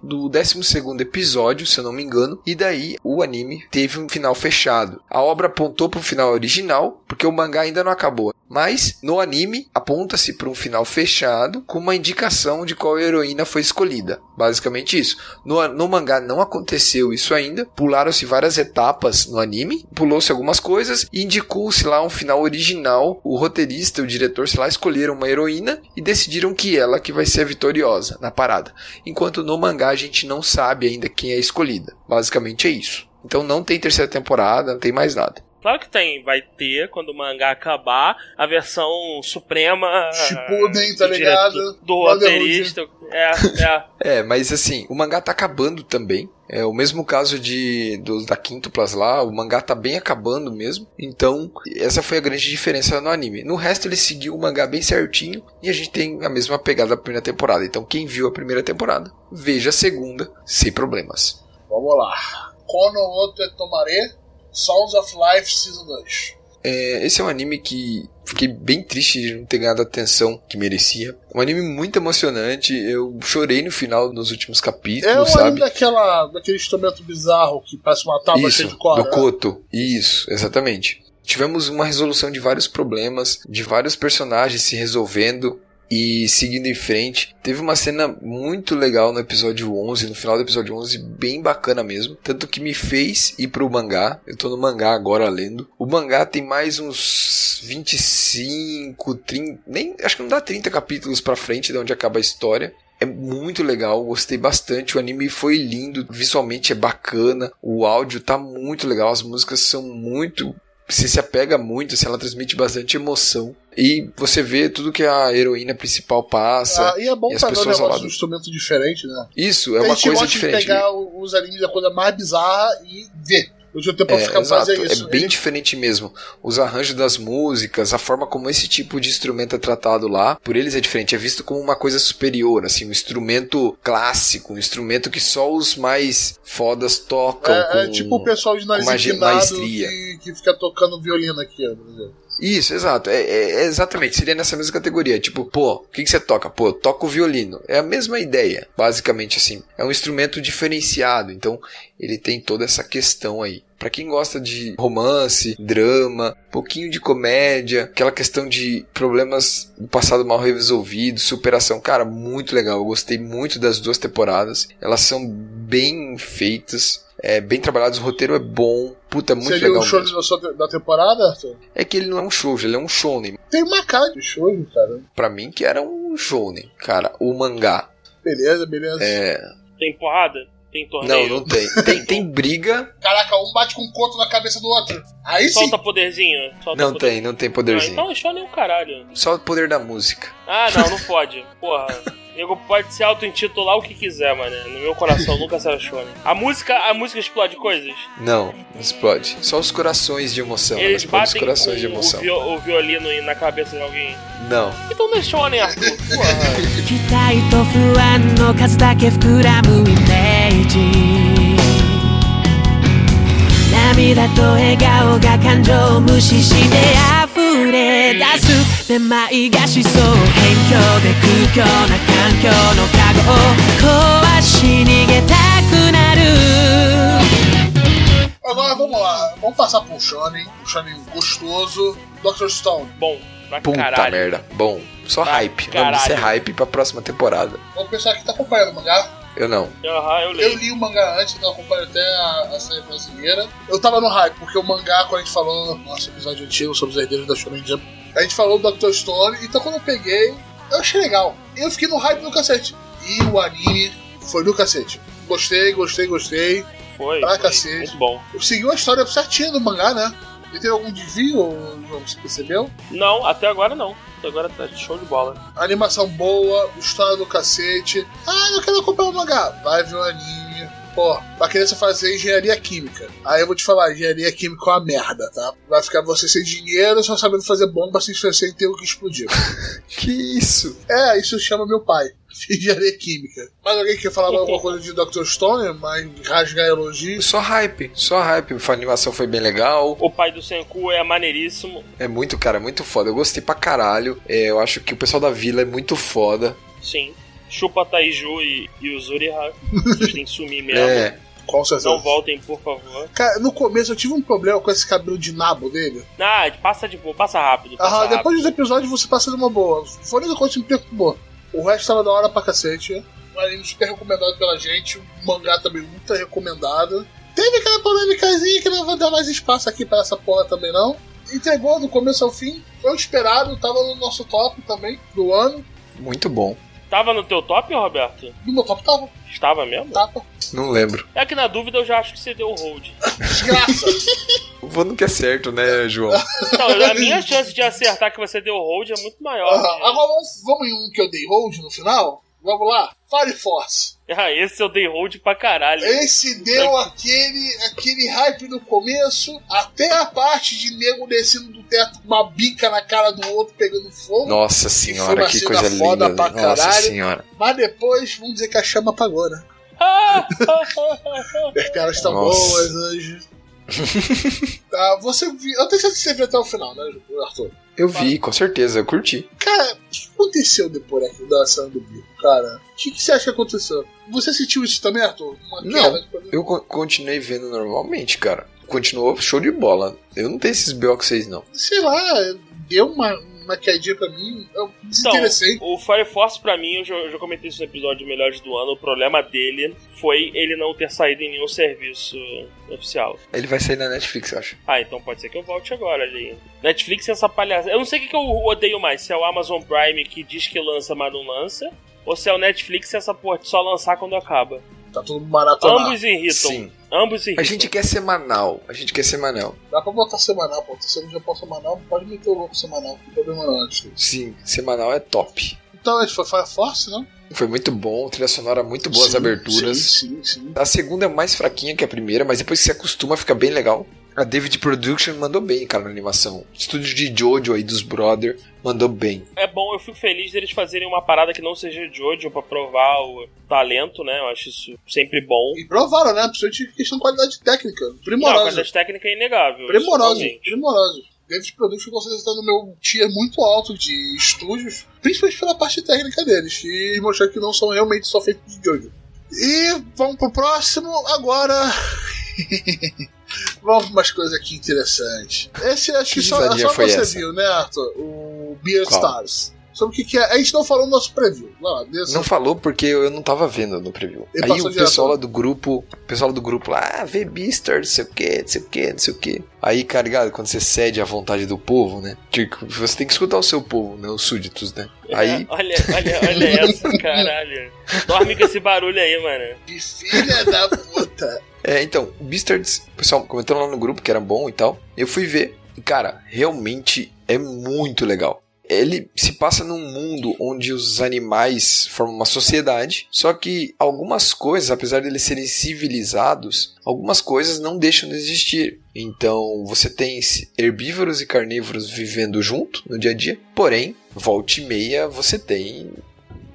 do 12 episódio, se eu não me engano. E daí o anime teve um final fechado. A obra apontou para o final original, porque o mangá ainda não acabou. Mas no anime aponta-se para um final fechado com uma indicação de qual heroína foi escolhida. Basicamente isso. No, no mangá não aconteceu isso ainda. Pularam-se várias etapas no anime, pulou-se algumas coisas e indicou-se lá um final original. O roteirista e o diretor, sei lá, escolheram uma heroína e decidiram que ela que vai ser a vitoriosa na parada. Enquanto no mangá a gente não sabe ainda quem é a escolhida. Basicamente é isso. Então não tem terceira temporada, não tem mais nada. Claro que tem, vai ter, quando o mangá acabar, a versão suprema. Shippuden, tá do ligado? Do Brotherhood. roteirista. É, é. [laughs] É, mas assim, o mangá tá acabando também. É o mesmo caso de dos da Quintuplas lá, o mangá tá bem acabando mesmo. Então, essa foi a grande diferença no anime. No resto, ele seguiu o mangá bem certinho e a gente tem a mesma pegada da primeira temporada. Então, quem viu a primeira temporada, veja a segunda sem problemas. Vamos lá. Kono Ote Tomare, Sounds of Life Season 2. É, esse é um anime que fiquei bem triste de não ter ganhado a atenção que merecia. Um anime muito emocionante. Eu chorei no final nos últimos capítulos, É um sabe? daquela, daquele instrumento bizarro que parece uma tábua Isso, cheia de corda. do Koto. Isso, exatamente. Tivemos uma resolução de vários problemas, de vários personagens se resolvendo e seguindo em frente. Teve uma cena muito legal no episódio 11, no final do episódio 11, bem bacana mesmo. Tanto que me fez ir pro mangá. Eu tô no mangá agora lendo. O mangá tem mais uns 25, 30, nem, acho que não dá 30 capítulos pra frente de onde acaba a história. É muito legal, gostei bastante. O anime foi lindo, visualmente é bacana, o áudio tá muito legal, as músicas são muito. Você se apega muito, assim, ela transmite bastante emoção. E você vê tudo que a heroína principal passa. Ah, e é bom e as pessoas ao lado. de um instrumento diferente, né? Isso, é a uma gente coisa gosta diferente. de pegar os animes da coisa mais bizarra e ver. Hoje tenho pra É, ficar exato, fazer isso. é bem Ele- diferente mesmo. Os arranjos das músicas, a forma como esse tipo de instrumento é tratado lá, por eles é diferente. É visto como uma coisa superior, assim, um instrumento clássico, um instrumento que só os mais fodas tocam. é, é com- tipo o pessoal de nariz maestria. que, que fica tocando violino aqui, ó, por exemplo. Isso, exato. É, é- é exatamente. Seria nessa mesma categoria. Tipo, pô, o que, que você toca? Pô, eu toco violino. É a mesma ideia, basicamente assim. É um instrumento diferenciado. Então, ele tem toda essa questão aí. Pra quem gosta de romance, drama, pouquinho de comédia, aquela questão de problemas do passado mal resolvidos, superação, cara, muito legal. Eu gostei muito das duas temporadas. Elas são bem feitas. É bem trabalhado, o roteiro é bom. Puta, é muito Seria legal o show mesmo. da, temporada, Arthur? É que ele não é um shoujo, ele é um shounen. Tem uma cara de show, cara. Pra mim que era um shounen, cara. O mangá. Beleza, beleza. É... Tem porrada? Tem Não, torneio? não tem. [laughs] Tem, tem briga. Caraca, um bate com um coto na cabeça do outro. Aí sim. Solta poderzinho? Solta Não poder- tem, não tem Ah, poderzinho. então show nem o caralho. Só o poder da música. Ah, não, não pode. Porra. Nego pode se auto-intitular o que quiser, mano. No meu coração nunca será shonen. A música, a música explode coisas. Não, não explode. Só os corações de emoção. Ela Eles explode os batem corações com de o, emoção. vi- o violino na cabeça de alguém. Não. Então não é shonen, Arthur. Porra. 涙と笑顔が感情を無視して溢れ出すめまいがしそう辺境で空虚な環境のカゴを壊し逃げたくなる Agora vamos lá. Vamos passar pro Shonen. Um Shonen gostoso. Dr. Stone. Bom, pra Puta caralho. merda. Bom, só Pra hype. Vamos caralho. ser hype pra próxima temporada. O pessoal que tá acompanhando o mangá. eu não. Aham, eu Eu leio. li o mangá antes, então acompanho até a, a série brasileira. Eu tava no hype, porque o mangá, quando a gente falou no nosso episódio antigo sobre os herdeiros da Shonen Jump, a gente falou do Dr. Stone, então quando eu peguei, eu achei legal. Eu fiquei no hype no cacete. E o anime foi no cacete. Gostei, gostei, gostei. Foi. Pra foi. cacete. Muito bom. Seguiu a história certinha do mangá, né? E teve algum desvio, João, você percebeu? Não, até agora não. Agora tá show de bola. Animação boa, história do cacete. Ah, eu quero acompanhar o mangá. Vai ver o anime. Pô, pra criança fazer engenharia química. Aí eu vou te falar, engenharia química é uma merda, tá? Vai ficar você sem dinheiro, só sabendo fazer bomba sem, sem ter o que explodir. [laughs] Que isso? É, isso chama meu pai. [laughs] Engenharia química. Mas alguém quer falar alguma [laughs] coisa de Dr. Stone? Mas rasgar elogios? Só hype. Só hype. A animação foi bem legal. O pai do Senku é maneiríssimo. É muito, cara, muito foda. Eu gostei pra caralho. É, eu acho que o pessoal da vila é muito foda. Sim. Chupa Taiju e, e o Zuriha. [laughs] Vocês têm que sumir mesmo. É. Com certeza. Não voltem, por favor. Cara, no começo eu tive um problema com esse cabelo de nabo dele. Ah, passa de boa, passa rápido. Passa Aham, rápido. depois dos episódios você passa de uma boa. Foi a única coisa que me perturbou. O resto tava da hora pra cacete. Um anime super recomendado pela gente. Um mangá também muito recomendado. Teve aquela polêmicazinha que não vou dar mais espaço aqui pra essa porra também não. Entregou do começo ao fim. Foi o esperado, tava no nosso top também do ano. Muito bom. Tava no teu top, Roberto? No meu top tava, Estava mesmo? tava. Não lembro. É que na dúvida eu já acho que você deu hold. Desgraça. [laughs] O Vando que é certo, né, João? Então, a minha chance de acertar que você deu hold é muito maior. Aham. né? Agora vamos, vamos em um que eu dei hold no final? Vamos lá? Fire Force. Ah, esse eu dei hold pra caralho. Esse deu aquele, aquele hype no começo, até a parte de nego descendo do teto com uma bica na cara do outro pegando fogo. Nossa senhora, que cena coisa foda linda. pra Nossa caralho. senhora. Mas depois, vamos dizer que a chama apagou, né? [laughs] As piadas estão Nossa. boas hoje. Tá, [laughs] você viu. Eu tenho certeza que você viu até o final, né, Arthur? Eu vi, com certeza, eu curti. Cara, o que aconteceu depois daquilo da cena do bico, cara? O que, que você acha que aconteceu? Você sentiu isso também, Arthur? Uma Não. Eu co- continuei vendo normalmente, cara. Continuou show de bola. Eu não tenho esses BO com vocês, não. Sei lá, deu uma, uma quedinha pra mim. Eu Então, desinteressei. o Fire Force, pra mim, eu já, eu já comentei isso no episódio de Melhores do Ano. O problema dele foi ele não ter saído em nenhum serviço oficial. Ele vai sair na Netflix, eu acho. Ah, então pode ser que eu volte agora ali. Netflix é essa palhaça. Eu não sei o que, que eu odeio mais: se é o Amazon Prime que diz que lança, mas não lança. Ou se é o Netflix essa porra de só lançar quando acaba. Tá mundo maratonado. Ambos irritam. Sim. Ambos A irritam. gente quer semanal. A gente quer semanal. Dá pra botar semanal, pô. Se não já pode semanal, pode meter o louco semanal. Não tem problema não, acho. Esse semanal é top. Então, esse foi Fire Force, né? Foi muito bom, trilha sonora muito boas Sim, aberturas. Sim, sim, sim. A segunda é mais fraquinha que a primeira, mas depois que você acostuma fica bem legal. A David Production mandou bem, cara, na animação. Estúdio de Jojo aí dos Brother mandou bem. É bom, eu fico feliz deles fazerem uma parada que não seja Jojo pra provar o talento, né? Eu acho isso sempre bom. E provaram, né? Principalmente questão de qualidade técnica. Não, a Primorosa. qualidade técnica é inegável. Primorosa. Primorosa. David Production com certeza está no meu tier muito alto de estúdios, principalmente pela parte técnica deles, e mostrar que não são realmente só feitos de Jojo. E vamos pro próximo agora. [laughs] vamos para umas coisas aqui interessantes. Esse acho que, Que só, só você essa? viu, né, Arthur? O Beer Qual? Stars. sobre o que, que é. A gente não falou no nosso preview. Lá, desça. Não falou porque eu não tava vendo no preview. Ele Aí o pessoal lá do grupo, o pessoal lá do grupo lá, ah, vê Beaster, não sei o que, não sei o que, não sei o que. Aí, cara, ligado, quando você cede à vontade do povo, né? Tipo, você tem que escutar o seu povo, né? Os súditos, né? Aí, É, olha, olha, olha [laughs] essa, caralho. Dorme com esse barulho aí, mano. Que filha da puta. É, então, o Beastards, o pessoal comentando lá no grupo que era bom e tal. Eu fui ver. E, cara, realmente é muito legal. Ele se passa num mundo onde os animais formam uma sociedade, só que algumas coisas, apesar de eles serem civilizados, algumas coisas não deixam de existir. Então você tem herbívoros e carnívoros vivendo junto no dia a dia, porém, volta e meia você tem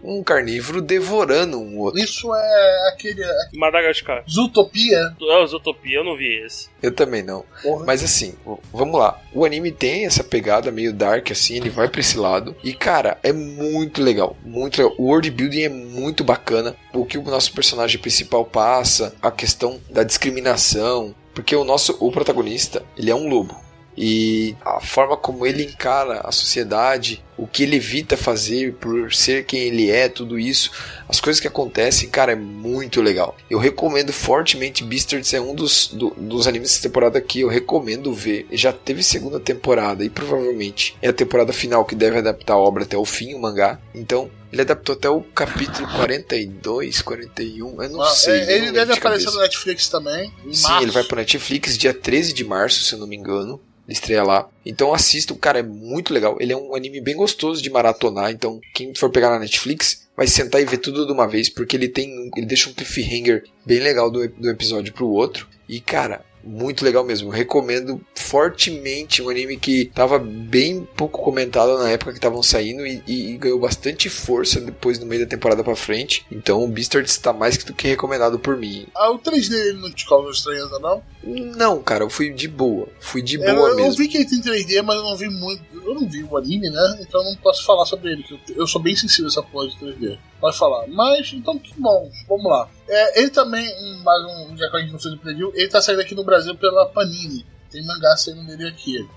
um carnívoro devorando um outro. Isso é aquele. Madagascar. Zootopia. É o Zootopia, eu não vi esse. Eu também não. Porra. Mas assim, vamos lá. O anime tem essa pegada meio dark, assim, ele vai pra esse lado. E, cara, é muito legal. Muito legal. O world building é muito bacana. O que o nosso personagem principal passa, a questão da discriminação. Porque o nosso, o protagonista, ele é um lobo. E a forma como ele encara a sociedade, o que ele evita fazer por ser quem ele é, tudo isso, as coisas que acontecem, cara, é muito legal. Eu recomendo fortemente Beastars, é um dos, do- dos animes dessa temporada que eu recomendo ver. Já teve segunda temporada e provavelmente é a temporada final que deve adaptar a obra até o fim, o mangá. Então, ele adaptou até o capítulo 42, 41, eu não Ah, sei. não ele deve de aparecer cabeça. no Netflix também. Sim, março. ele vai pro Netflix dia 13 de março, se eu não me engano. Estreia lá. Então assista, o cara é muito legal. Ele é um anime bem gostoso de maratonar. Então, quem for pegar na Netflix, vai sentar e ver tudo de uma vez, porque ele tem. Ele deixa um cliffhanger bem legal do, do episódio pro outro. E, cara, muito legal mesmo. Eu recomendo fortemente um anime que tava bem pouco comentado na época que estavam saindo e, e- e ganhou bastante força depois no meio da temporada pra frente. Então o Beastars está mais do que recomendado por mim. Ah, o 3D ele não te causa estranheza, não? Não, cara, eu fui de boa. Fui de Eu, boa eu mesmo. vi que ele tem 3D, mas eu não vi muito. Eu não vi o anime, né? Então eu não posso falar sobre ele. que Eu, eu sou bem sensível a essa porra de 3D. Pode falar. Mas, então que bom. Vamos lá. É, ele também, um, mais um, já que a gente não fez o preview, ele tá saindo aqui no Brasil pela Panini. Tem mangá saindo dele aqui.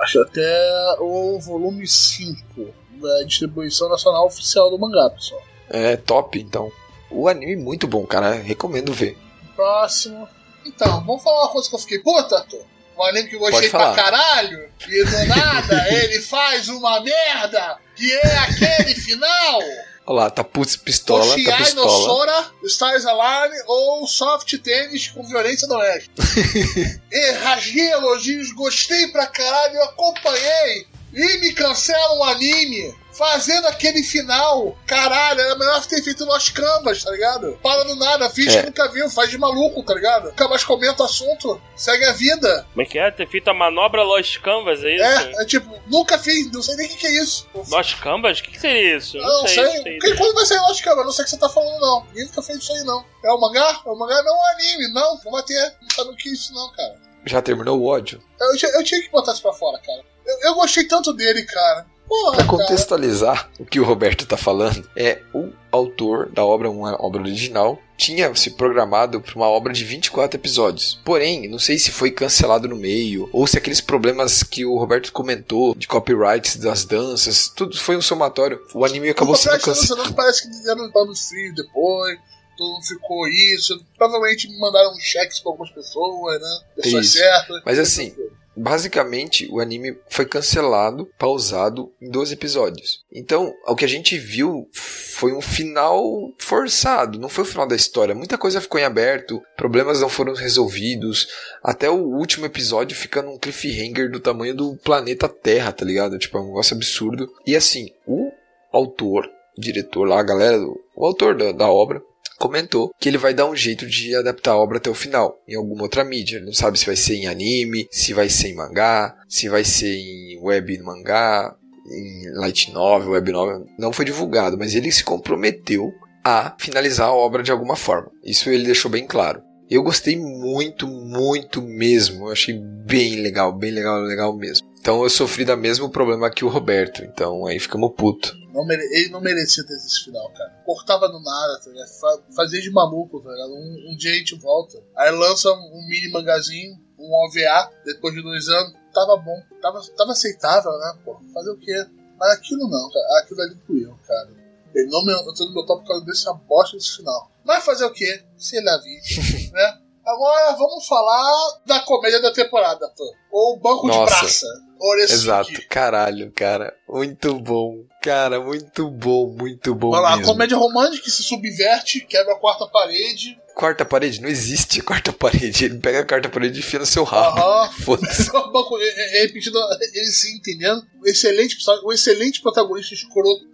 Acho até o volume 5. É a distribuição nacional oficial do mangá, pessoal. É top, então. O anime é muito bom, cara. Recomendo ver. Próximo. Então, vamos falar uma coisa que eu fiquei puta, Arthur. Um anime que eu gostei pra caralho. E do nada [laughs] ele faz uma merda. Que é aquele final. Olha lá, tá putz, pistola, tá Oshiai no pistola. Sora, Stars Alarm ou Soft Tênis com violência doméstica. [laughs] e rasguei elogios, gostei pra caralho, eu acompanhei. E me cancela um anime fazendo aquele final. Caralho, era melhor ter feito Lost Canvas, tá ligado? Para do nada, finge É. que nunca viu, faz de maluco, tá ligado? Nunca mais comenta o assunto, segue a vida. Como é que é? Ter feito a manobra Lost Canvas, é isso? É, é tipo, nunca fiz, não sei nem o que, que é isso. Lost Canvas? O que, que seria isso? Eu Não, sei. Porque quando vai sair Lost Canvas? Não sei o que você tá falando, não. Ninguém nunca fez isso aí, não. É o mangá? É o mangá não é um anime, não. Não vai ter. Não sabe o que é isso, não, cara. Já terminou o ódio? Eu, tinha- eu tinha que botar isso pra fora, cara. Eu, eu gostei tanto dele, cara. Cara. contextualizar o que o Roberto tá falando, é o autor da obra, uma obra original, tinha se programado para uma obra de 24 episódios. Porém, não sei se foi cancelado no meio, ou se aqueles problemas que o Roberto comentou de copyrights das danças, tudo foi um somatório. O anime acabou O sendo cancelado. não parece que deram pano frio depois. Todo mundo ficou isso. Provavelmente mandaram cheques pra algumas pessoas, né? Pessoas Isso. certas. Mas assim, basicamente o anime foi cancelado, pausado em 12 episódios. Então, o que a gente viu foi um final forçado, não foi o final da história. Muita coisa ficou em aberto, problemas não foram resolvidos, até o último episódio fica num cliffhanger do tamanho do planeta Terra, tá ligado? Tipo, é um negócio absurdo. E assim, o autor, diretor lá, a galera, o autor da, da obra, comentou que ele vai dar um jeito de adaptar a obra até o final, em alguma outra mídia. Ele não sabe se vai ser em anime, se vai ser em mangá, se vai ser em web mangá, em light novel, web novel. Não foi divulgado, mas ele se comprometeu a finalizar a obra de alguma forma. Isso ele deixou bem claro. Eu gostei muito, muito mesmo. Eu achei bem legal, bem legal, legal mesmo. Então eu sofri da mesmo problema que o Roberto. Então aí ficamos puto. Não mere- Ele não merecia ter esse final, cara. Cortava do nada, tá ligado? Fazia de maluco, tá ligado? Um, um dia a gente volta. Aí lança um mini mangazinho, um OVA, depois de dois anos. Tava bom. Tava, tava aceitável, né, pô? Fazer o quê? Mas aquilo não, cara. Aquilo ali doeu, cara. Ele não me entrou no meu top por causa dessa bosta desse final. Mas fazer o quê? Se ele vi, [laughs] né? Agora vamos falar da comédia da temporada, pô. Ou Banco Nossa. de Praça. Oresuki. Exato, caralho, cara. Muito bom. Cara, muito bom, muito bom Vai lá, mesmo. comédia romântica que se subverte, quebra a quarta parede. Quarta parede, não existe quarta parede. Ele pega a quarta parede e enfia no seu rabo. Aham. [laughs] Foda-se. [laughs] Banco- é, é, repetindo, ele se entendendo. O excelente, o excelente protagonista escroto.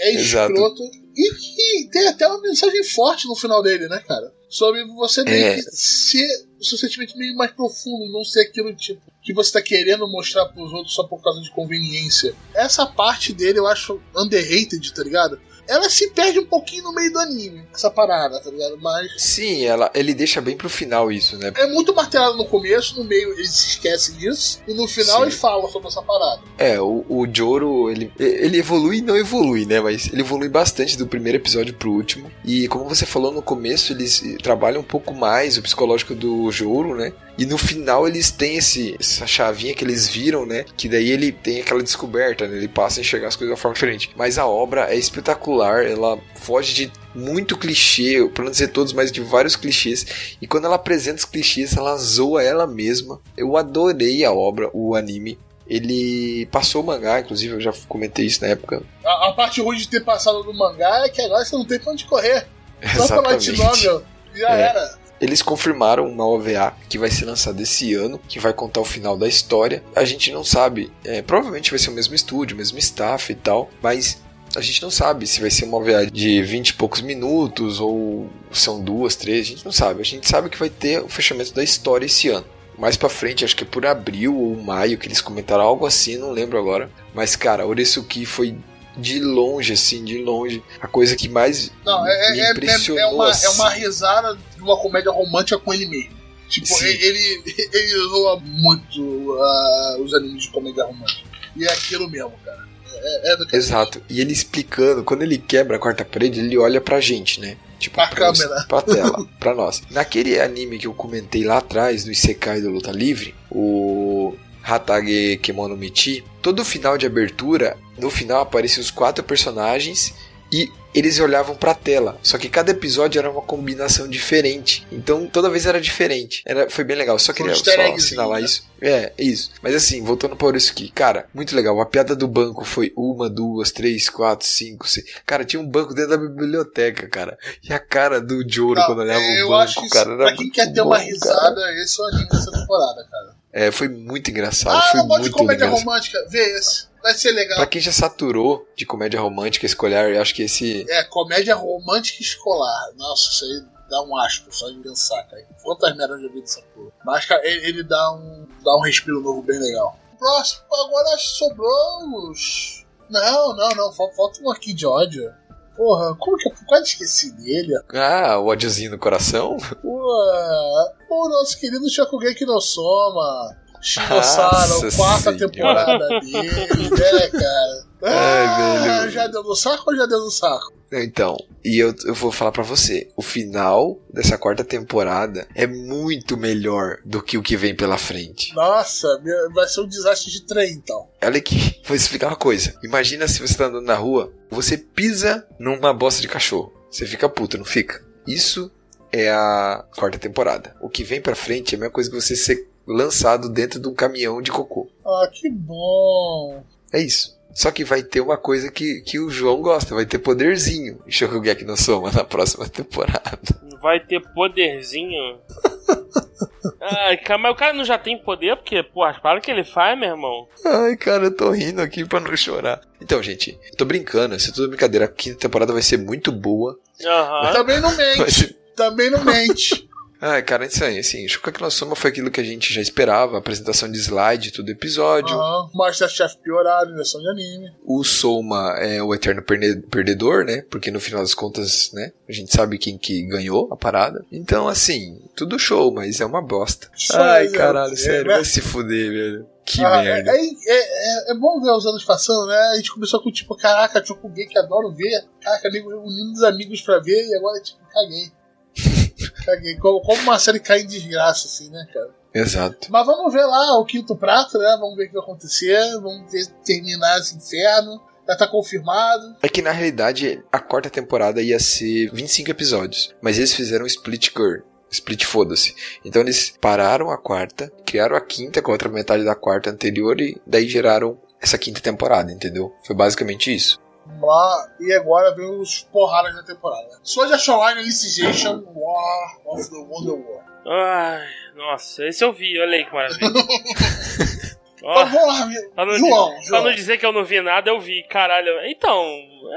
É [laughs] escroto. E que tem até uma mensagem forte no final dele, né, cara? Sobre você meio É. que ser seu sentimento meio mais profundo, não ser aquilo tipo que você tá querendo mostrar pros outros só por causa de conveniência. Essa parte dele eu acho underrated, tá ligado? Ela se perde um pouquinho no meio do anime, essa parada, tá ligado? Mas Sim, ela, ele deixa bem pro final isso, né? é muito martelado no começo, no meio ele se esquece disso, e no final Sim. ele fala sobre essa parada. É, o, o Joro, ele, ele evolui e não evolui, né? Mas ele evolui bastante do primeiro episódio pro último. E como você falou no começo, eles trabalham um pouco mais o psicológico do Joro, né? E no final eles têm esse, essa chavinha que eles viram, né? Que daí ele tem aquela descoberta, né? Ele passa a enxergar as coisas de uma forma diferente. Mas a obra é espetacular, ela foge de muito clichê, pra não dizer todos, mas de vários clichês. E quando ela apresenta os clichês, ela zoa ela mesma. Eu adorei a obra, o anime. Ele passou o mangá, inclusive eu já comentei isso na época. A, a parte ruim de ter passado no mangá é que agora você não tem pra onde correr. Só pela Exatamente. Novel. Já É. era. Eles confirmaram uma OVA que vai ser lançada esse ano, que vai contar o final da história. A gente não sabe, é, provavelmente vai ser o mesmo estúdio, o mesmo staff e tal, mas a gente não sabe se vai ser uma OVA de 20 e poucos minutos ou são duas, três, a gente não sabe. A gente sabe que vai ter o fechamento da história esse ano. Mais pra frente, acho que é por abril ou maio que eles comentaram algo assim, não lembro agora. Mas cara, Oresuki foi de longe, assim, de longe, a coisa que mais Não, é, me é, é, impressionou. é, uma, é assim. uma risada de uma comédia romântica com ele mesmo. Tipo, Sim. ele, [laughs] ele zoa muito ah, os animes de comédia romântica. E é aquilo mesmo, cara. É, é do que Exato. E ele explicando, quando ele quebra a quarta parede, ele olha pra gente, né? Tipo, Pra pra, câmera. pra tela, pra nós. Naquele anime que eu comentei lá atrás, do Isekai do Luta Livre, o Hatage Kemono Michi, todo final de abertura, no final apareciam os quatro personagens e eles olhavam pra tela. Só que cada episódio era uma combinação diferente. Então toda vez era diferente. Era, foi bem legal. Só queria só assinalar né? isso. É, isso. Mas assim, voltando para isso aqui, cara, muito legal. A piada do banco foi uma, duas, três, quatro, cinco, seis. Cara, tinha um banco dentro da biblioteca, cara. E a cara do Joro quando olhava o banco, cara. isso, era pra quem quer ter bom, uma cara. risada, esse é o anime dessa temporada, cara. É, foi muito engraçado. Ah, foi não muito comédia engraçado. romântica. Vê esse. Vai ser legal. Pra quem já saturou de comédia romântica escolar, eu acho que esse. É, comédia romântica escolar. Nossa, isso aí dá um asco só de pensar, cara. Quantas merdas eu já vi dessa porra. Mas, cara, ele, ele dá, um, dá um respiro novo bem legal. Próximo, agora que sobrou os. Não, não, não. fal- Falta um aqui de ódio. Porra, como que eu quase esqueci dele? Ah, o ódiozinho no coração? Pô, o nosso querido Shokugeki no Soma. A quarta temporada dele, né, cara? [laughs] Ai, Ah, velho. já deu no saco ou já deu no saco? Então, e eu, eu vou falar pra você, o final dessa quarta temporada é muito melhor do que o que vem pela frente. Nossa, vai ser um desastre de trem, então. Olha aqui, [laughs] vou explicar uma coisa. Imagina se você tá andando na rua, você pisa numa bosta de cachorro. Você fica puto, não fica? Isso é a quarta temporada. O que vem pra frente é a mesma coisa que você ser lançado dentro de um caminhão de cocô. Ah, que bom. É isso. Só que vai ter uma coisa que, que o João gosta, vai ter poderzinho em Shokugeki no Soma na próxima temporada. Vai ter poderzinho. [laughs] Ai, cara, mas o cara não já tem poder, porque, pô, as paradas que ele faz, meu irmão. Ai, cara, eu tô rindo aqui pra não chorar. Então, gente, eu tô brincando, isso é tudo brincadeira. A quinta temporada vai ser muito boa. Aham. Também não mente. ser... Também não mente. Ai, cara, isso aí, assim, Shokugeki no Soma foi aquilo que a gente já esperava, apresentação de slide, todo episódio. Aham. Masterchef piorado, versão de anime. O Soma é o eterno perdedor, né? Porque no final das contas, né? A gente sabe quem que ganhou a parada. Então, assim, tudo show, mas é uma bosta. Ai, Mas é, caralho, é, sério, né? vai se fuder, velho. Que Ah, merda. É, é, é- é bom ver os anos passando, né? A gente começou com tipo, caraca, Shokugeki, adoro ver. Caraca, amigo, unindo os amigos pra ver, e agora, tipo, caguei. Caguei. Como, uma série cai em desgraça, assim, né, cara? Exato. Mas vamos ver lá o quinto prato, né? Vamos ver o que vai acontecer. Vamos ver, terminar esse inferno. Já tá confirmado. É que na realidade a quarta temporada ia ser 25 episódios, mas eles fizeram um split core. Split foda-se. Então eles pararam a quarta, criaram a quinta com a outra metade da quarta anterior e daí geraram essa quinta temporada, entendeu? Foi basicamente isso. Vamos lá. E agora vem os porradas da temporada. Soldier Online Alicization War of the Wonder War. Ai, nossa, esse eu vi, olha aí que maravilha. [laughs] Ó, Então, vamos lá, meu- pra, não João, di- pra João. não dizer que eu não vi nada, eu vi, caralho. Então. é,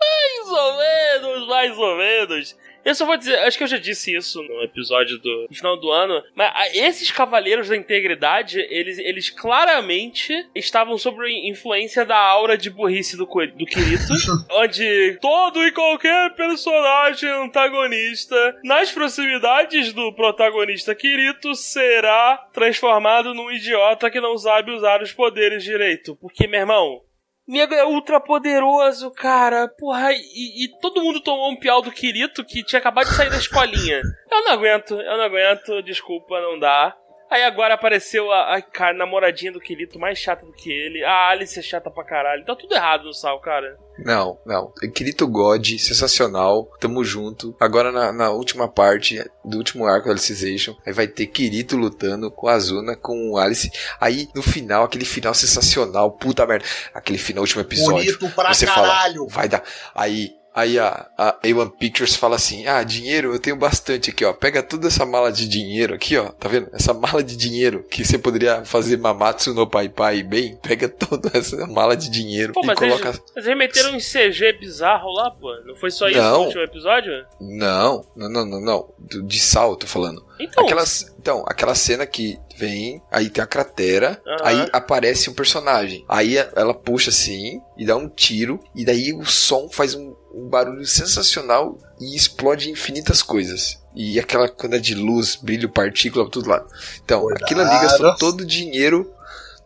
Mais ou menos, mais ou menos. Eu só vou dizer, acho que eu já disse isso no episódio do no final do ano, mas esses cavaleiros da integridade, eles, eles claramente estavam sob influência da aura de burrice do, do Kirito, [laughs] onde todo e qualquer personagem antagonista nas proximidades do protagonista Kirito será transformado num idiota que não sabe usar os poderes direito. Porque, meu irmão, Nego é ultra poderoso, cara. Porra, e, e todo mundo tomou um piau do Kirito que tinha acabado de sair da escolinha. Eu não aguento, eu não aguento, desculpa, não dá. Aí agora apareceu a, a cara, namoradinha do Kirito mais chata do que ele. A Alice é chata pra caralho. Tá tudo errado no sal, cara. Não, não. Kirito God, sensacional. Tamo junto. Agora na, na última parte do último arco da Alicization, aí vai ter Kirito lutando com a Azuna, com o Alice. Aí no final, aquele final sensacional. Puta merda. Aquele final, último episódio. Bonito pra você caralho. fala, vai dar. Aí, aí a, a A1 Pictures fala assim: Ah, dinheiro eu tenho bastante aqui, ó. Pega toda essa mala de dinheiro aqui, ó. Tá vendo? Essa mala de dinheiro que você poderia fazer Mamatsu no Pai Pai bem. Pega toda essa mala de dinheiro Pô, e coloca. eles, mas eles meteram um CG bizarro lá, pô. Não foi só isso Não. no último episódio? Não, não, não, não, não. De sal, eu tô falando. Então, Aquelas, então, aquela cena que vem, aí tem a cratera, Aham. aí aparece um personagem. Aí ela puxa assim e dá um tiro, e daí o som faz um, um barulho sensacional e explode infinitas coisas. E aquela quando é de luz, brilho, partícula, tudo lá. Então, Cuidado. aquilo ali gastou todo o dinheiro.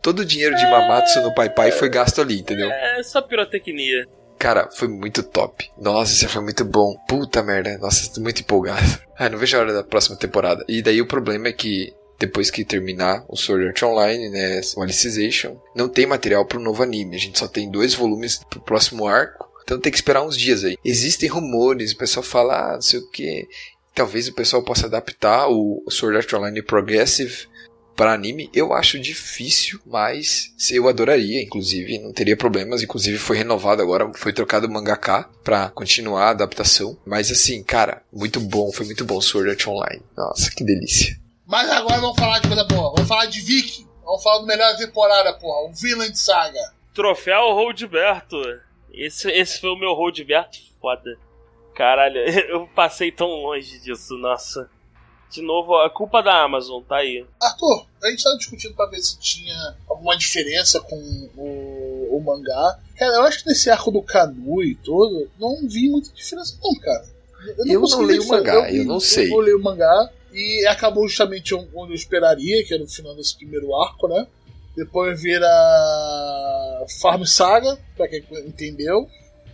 Todo o dinheiro de Mamatsu no Pai Pai foi gasto ali, entendeu? é só pirotecnia. Cara, foi muito top. Nossa, isso foi muito bom. Puta merda. Nossa, tô muito empolgado. [laughs] Ai, não vejo a hora da próxima temporada. E daí o problema é que depois que terminar o Sword Art Online, né, o Alicization, não tem material pro novo anime. A gente só tem dois volumes pro próximo arco. Então tem que esperar uns dias aí. Existem rumores, o pessoal fala, ah, não sei o que. Talvez o pessoal possa adaptar o Sword Art Online Progressive para anime, eu acho difícil, mas eu adoraria, inclusive, não teria problemas. Inclusive foi renovado agora, foi trocado o mangaka para continuar a adaptação. Mas assim, cara, muito bom, foi muito bom Sword Art Online. Nossa, que delícia. Mas agora vamos falar de coisa boa. Vamos falar de Viking. Vamos falar do melhor da temporada, porra. O Vinland Saga. Troféu Roldberto. Esse, esse foi o meu Roldberto foda. Caralho, [laughs] eu passei tão longe disso, nossa. De novo, a culpa da Amazon, tá aí. Arthur, a gente tava discutindo pra ver se tinha alguma diferença com o, o mangá. Cara, eu acho que nesse arco do Canu e todo, não vi muita diferença não, cara. Eu não consegui leio ver o mangá, diferença. eu não sei. Eu, leio o mangá e acabou justamente onde eu esperaria, que era no final desse primeiro arco, né? Depois vira Farm Saga, pra quem entendeu.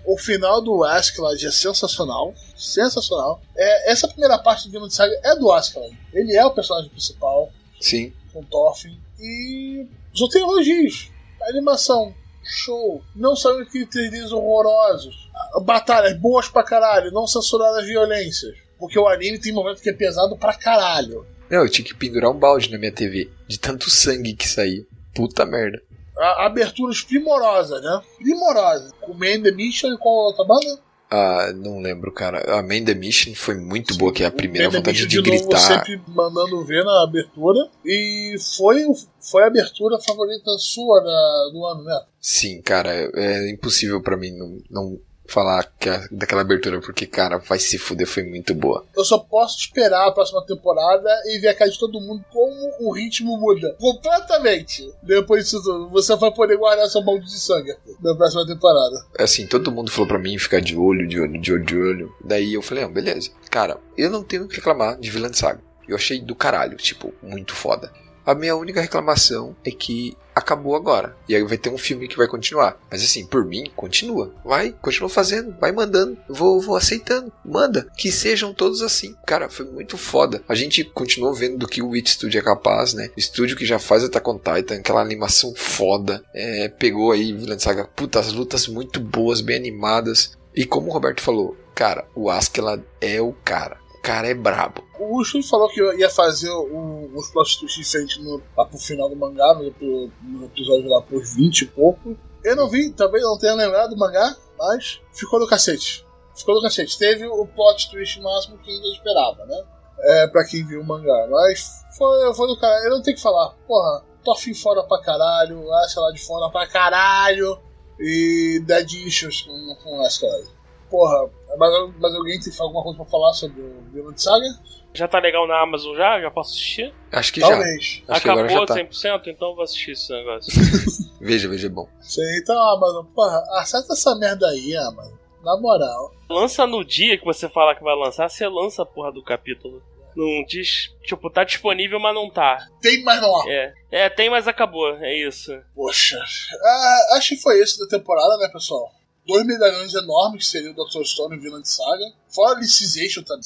O final do Askeladd é sensacional. Sensacional. É, essa primeira parte do Vinland Saga é do Askeladd. Ele é o personagem principal Sim. com Thorfinn. E só tem elogios. A animação, show. Não são aqueles 3Ds horrorosos. Batalhas boas pra caralho, não censuradas violências. Porque o anime tem momento que é pesado pra caralho. Não, eu tinha que pendurar um balde na minha TV, de tanto sangue que saía. Puta merda. A, aberturas primorosas, né? Primorosas. Com Man The Mission e a outra banda. Ah, não lembro, cara. A The Mission foi muito boa, que é a primeira Man vontade de novo, gritar. sempre mandando ver na abertura. E foi, foi a abertura favorita sua da- do ano, né? Sim, cara, é impossível pra mim não, não falar é daquela abertura, porque, cara, vai se fuder, foi muito boa. Eu só posso esperar a próxima temporada e ver a cara de todo mundo como o ritmo muda. Completamente. Depois disso tudo, você vai poder guardar seu balde de sangue na próxima temporada. Assim, todo mundo falou pra mim ficar de olho, de olho, de olho, de olho. Daí eu falei, ah, beleza. Cara, eu não tenho o que reclamar de Villain Saga. Eu achei do caralho, tipo, muito foda. A minha única reclamação é que acabou agora. E aí vai ter um filme que vai continuar. Mas assim, por mim, continua. Vai, continua fazendo, vai mandando. Vou, vou aceitando. Manda. Que sejam todos assim. Cara, foi muito foda. A gente continuou vendo do que o Wit Studio é capaz, né? O estúdio que já faz Attack on Titan, aquela animação foda. É, pegou aí Villain Saga, puta, as lutas muito boas, bem animadas. E como o Roberto falou, cara, o Askeladd é o cara. Cara é brabo. O Shui falou que ia fazer os plot twists diferentes no, lá pro final do mangá, no, no episódio lá pros 20 e pouco. Eu não vi, também não tenho lembrado do mangá, mas ficou do cacete. Ficou do cacete. Teve o plot twist máximo que ainda esperava, né? É, pra quem viu o mangá. Mas foi, foi do cara. Eu não tenho que falar. Porra, Toffin fora pra caralho, Aska lá de fora pra caralho. E Dead Issues com, com Aska lá. Porra, mas, mas alguém tem alguma coisa pra falar sobre o Vinland Saga? Já tá legal na Amazon já? Já posso assistir? Acho que Talvez. já. Acho que agora Acabou já tá. 100%? Então eu vou assistir esse negócio. [laughs] Veja, veja, é bom. Sei, então, Amazon, porra, acerta essa merda aí, Amazon. Na moral. lança no dia que você fala que vai lançar, você lança a porra do capítulo. Não diz. Tipo, tá disponível, mas não tá. Tem, mas não há. É. É, tem, mas acabou. É isso. Poxa. Ah, acho que foi isso da temporada, né, pessoal? Dois medalhões enormes, que seria o Dr. Stone e o Vinland Saga. Fora Alicization, tá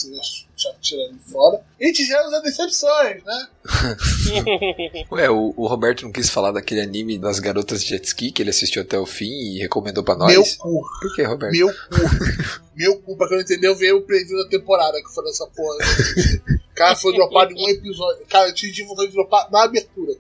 tirando fora. E tivemos as decepções, né? [laughs] Ué, o, o Roberto não quis falar daquele anime das garotas de jet ski que ele assistiu até o fim e recomendou pra nós? Meu cu. Por que, Roberto? Meu cu. Meu cu, pra quem não entendeu, veio o preview da temporada que foi nessa porra. Cara, foi dropado em um episódio. Cara, eu tive vontade de dropar na abertura.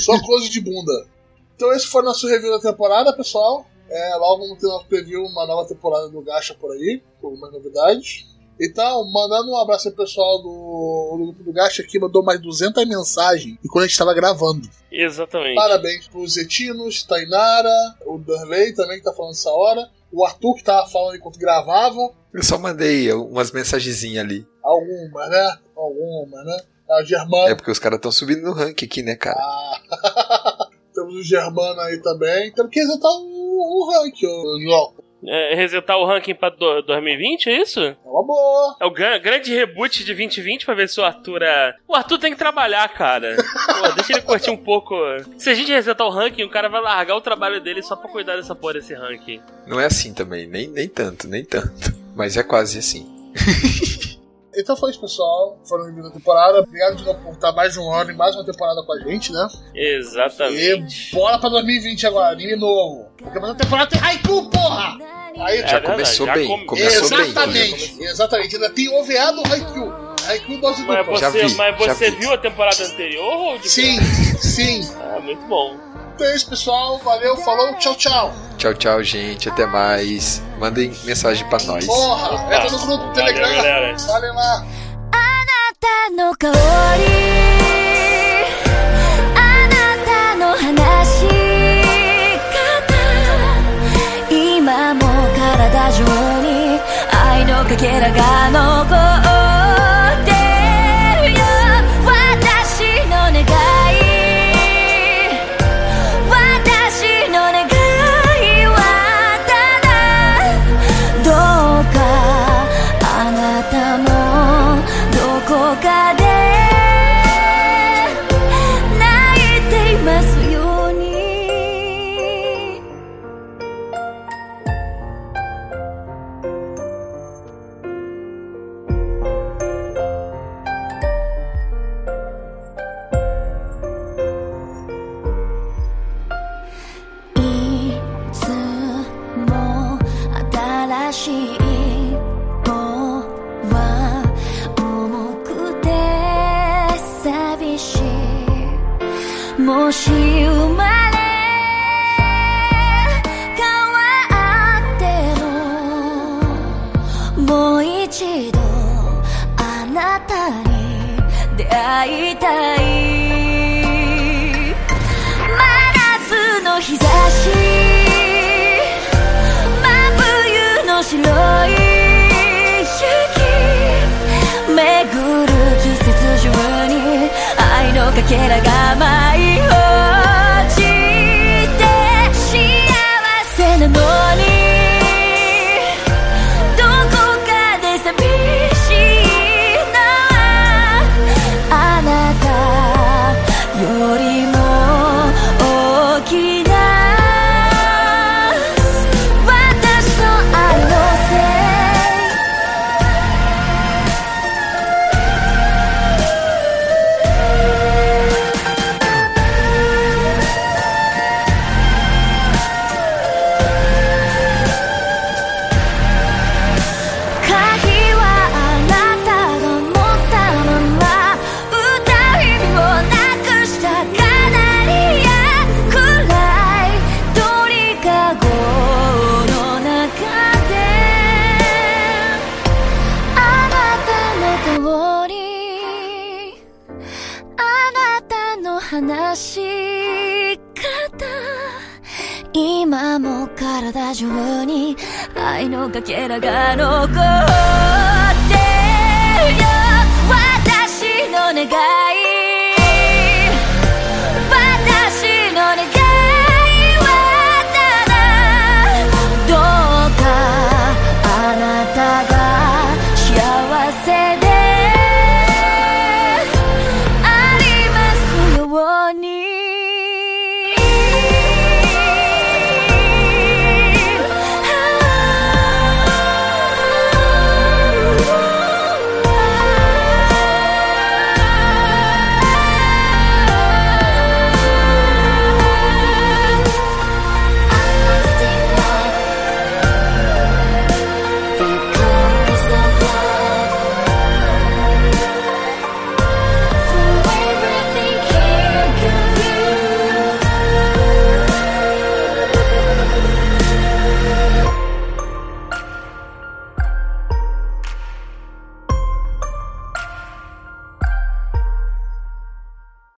Só close de bunda. Então esse foi nosso review da temporada, pessoal. É, logo vamos ter nosso preview, uma nova temporada do Gacha por aí, com algumas novidades. Então, mandando um abraço aí pro pessoal do, do grupo do Gacha que mandou mais 200 mensagens e quando a gente tava gravando. Exatamente. Parabéns pros Zetinos, Tainara, o Darley também que tá falando essa hora, o Arthur que tava falando enquanto gravava, Eu só mandei umas mensagenzinhas ali. algumas, né? Algumas, né? A Germana. É porque os caras estão subindo no ranking aqui, né, cara? Ah, [laughs] Temos o Germano aí também. Temos que exaltar o, o ranking, o João. É, resetar o ranking pra do- 2020, é isso? É uma boa. É o gran- grande reboot de 2020 pra ver se o Arthur é... O Arthur tem que trabalhar, cara. Pô, deixa ele curtir um pouco. Se a gente resetar o ranking, o cara vai largar o trabalho dele só pra cuidar dessa porra desse ranking. Não é assim também, nem, nem tanto, nem tanto. Mas é quase assim. [laughs] Então foi isso, pessoal. Foram bem-vindos à temporada. Obrigado de novo por estar mais de uma hora e mais uma temporada com a gente, né? Exatamente. E bora pra 2020 agora, anime novo. Porque mais uma temporada tem Haiku, porra! Aí, É Já começou já bem, come- começou bem. exatamente, exatamente. Ainda tem OVA do Haiku. Haiku dose Mas dupla. Já você, vi, mas já você vi. viu a temporada anterior ou de Sim, sim. Ah, muito bom. Então é isso, pessoal. Valeu, falou, tchau, tchau. Tchau, tchau, gente. Até mais. Mandem mensagem pra nós. Porra, entra no grupo do Valeu, Telegram. galera. Valeu lá. あなたの香りあなたの話し方今も体中に愛のかけらが残っ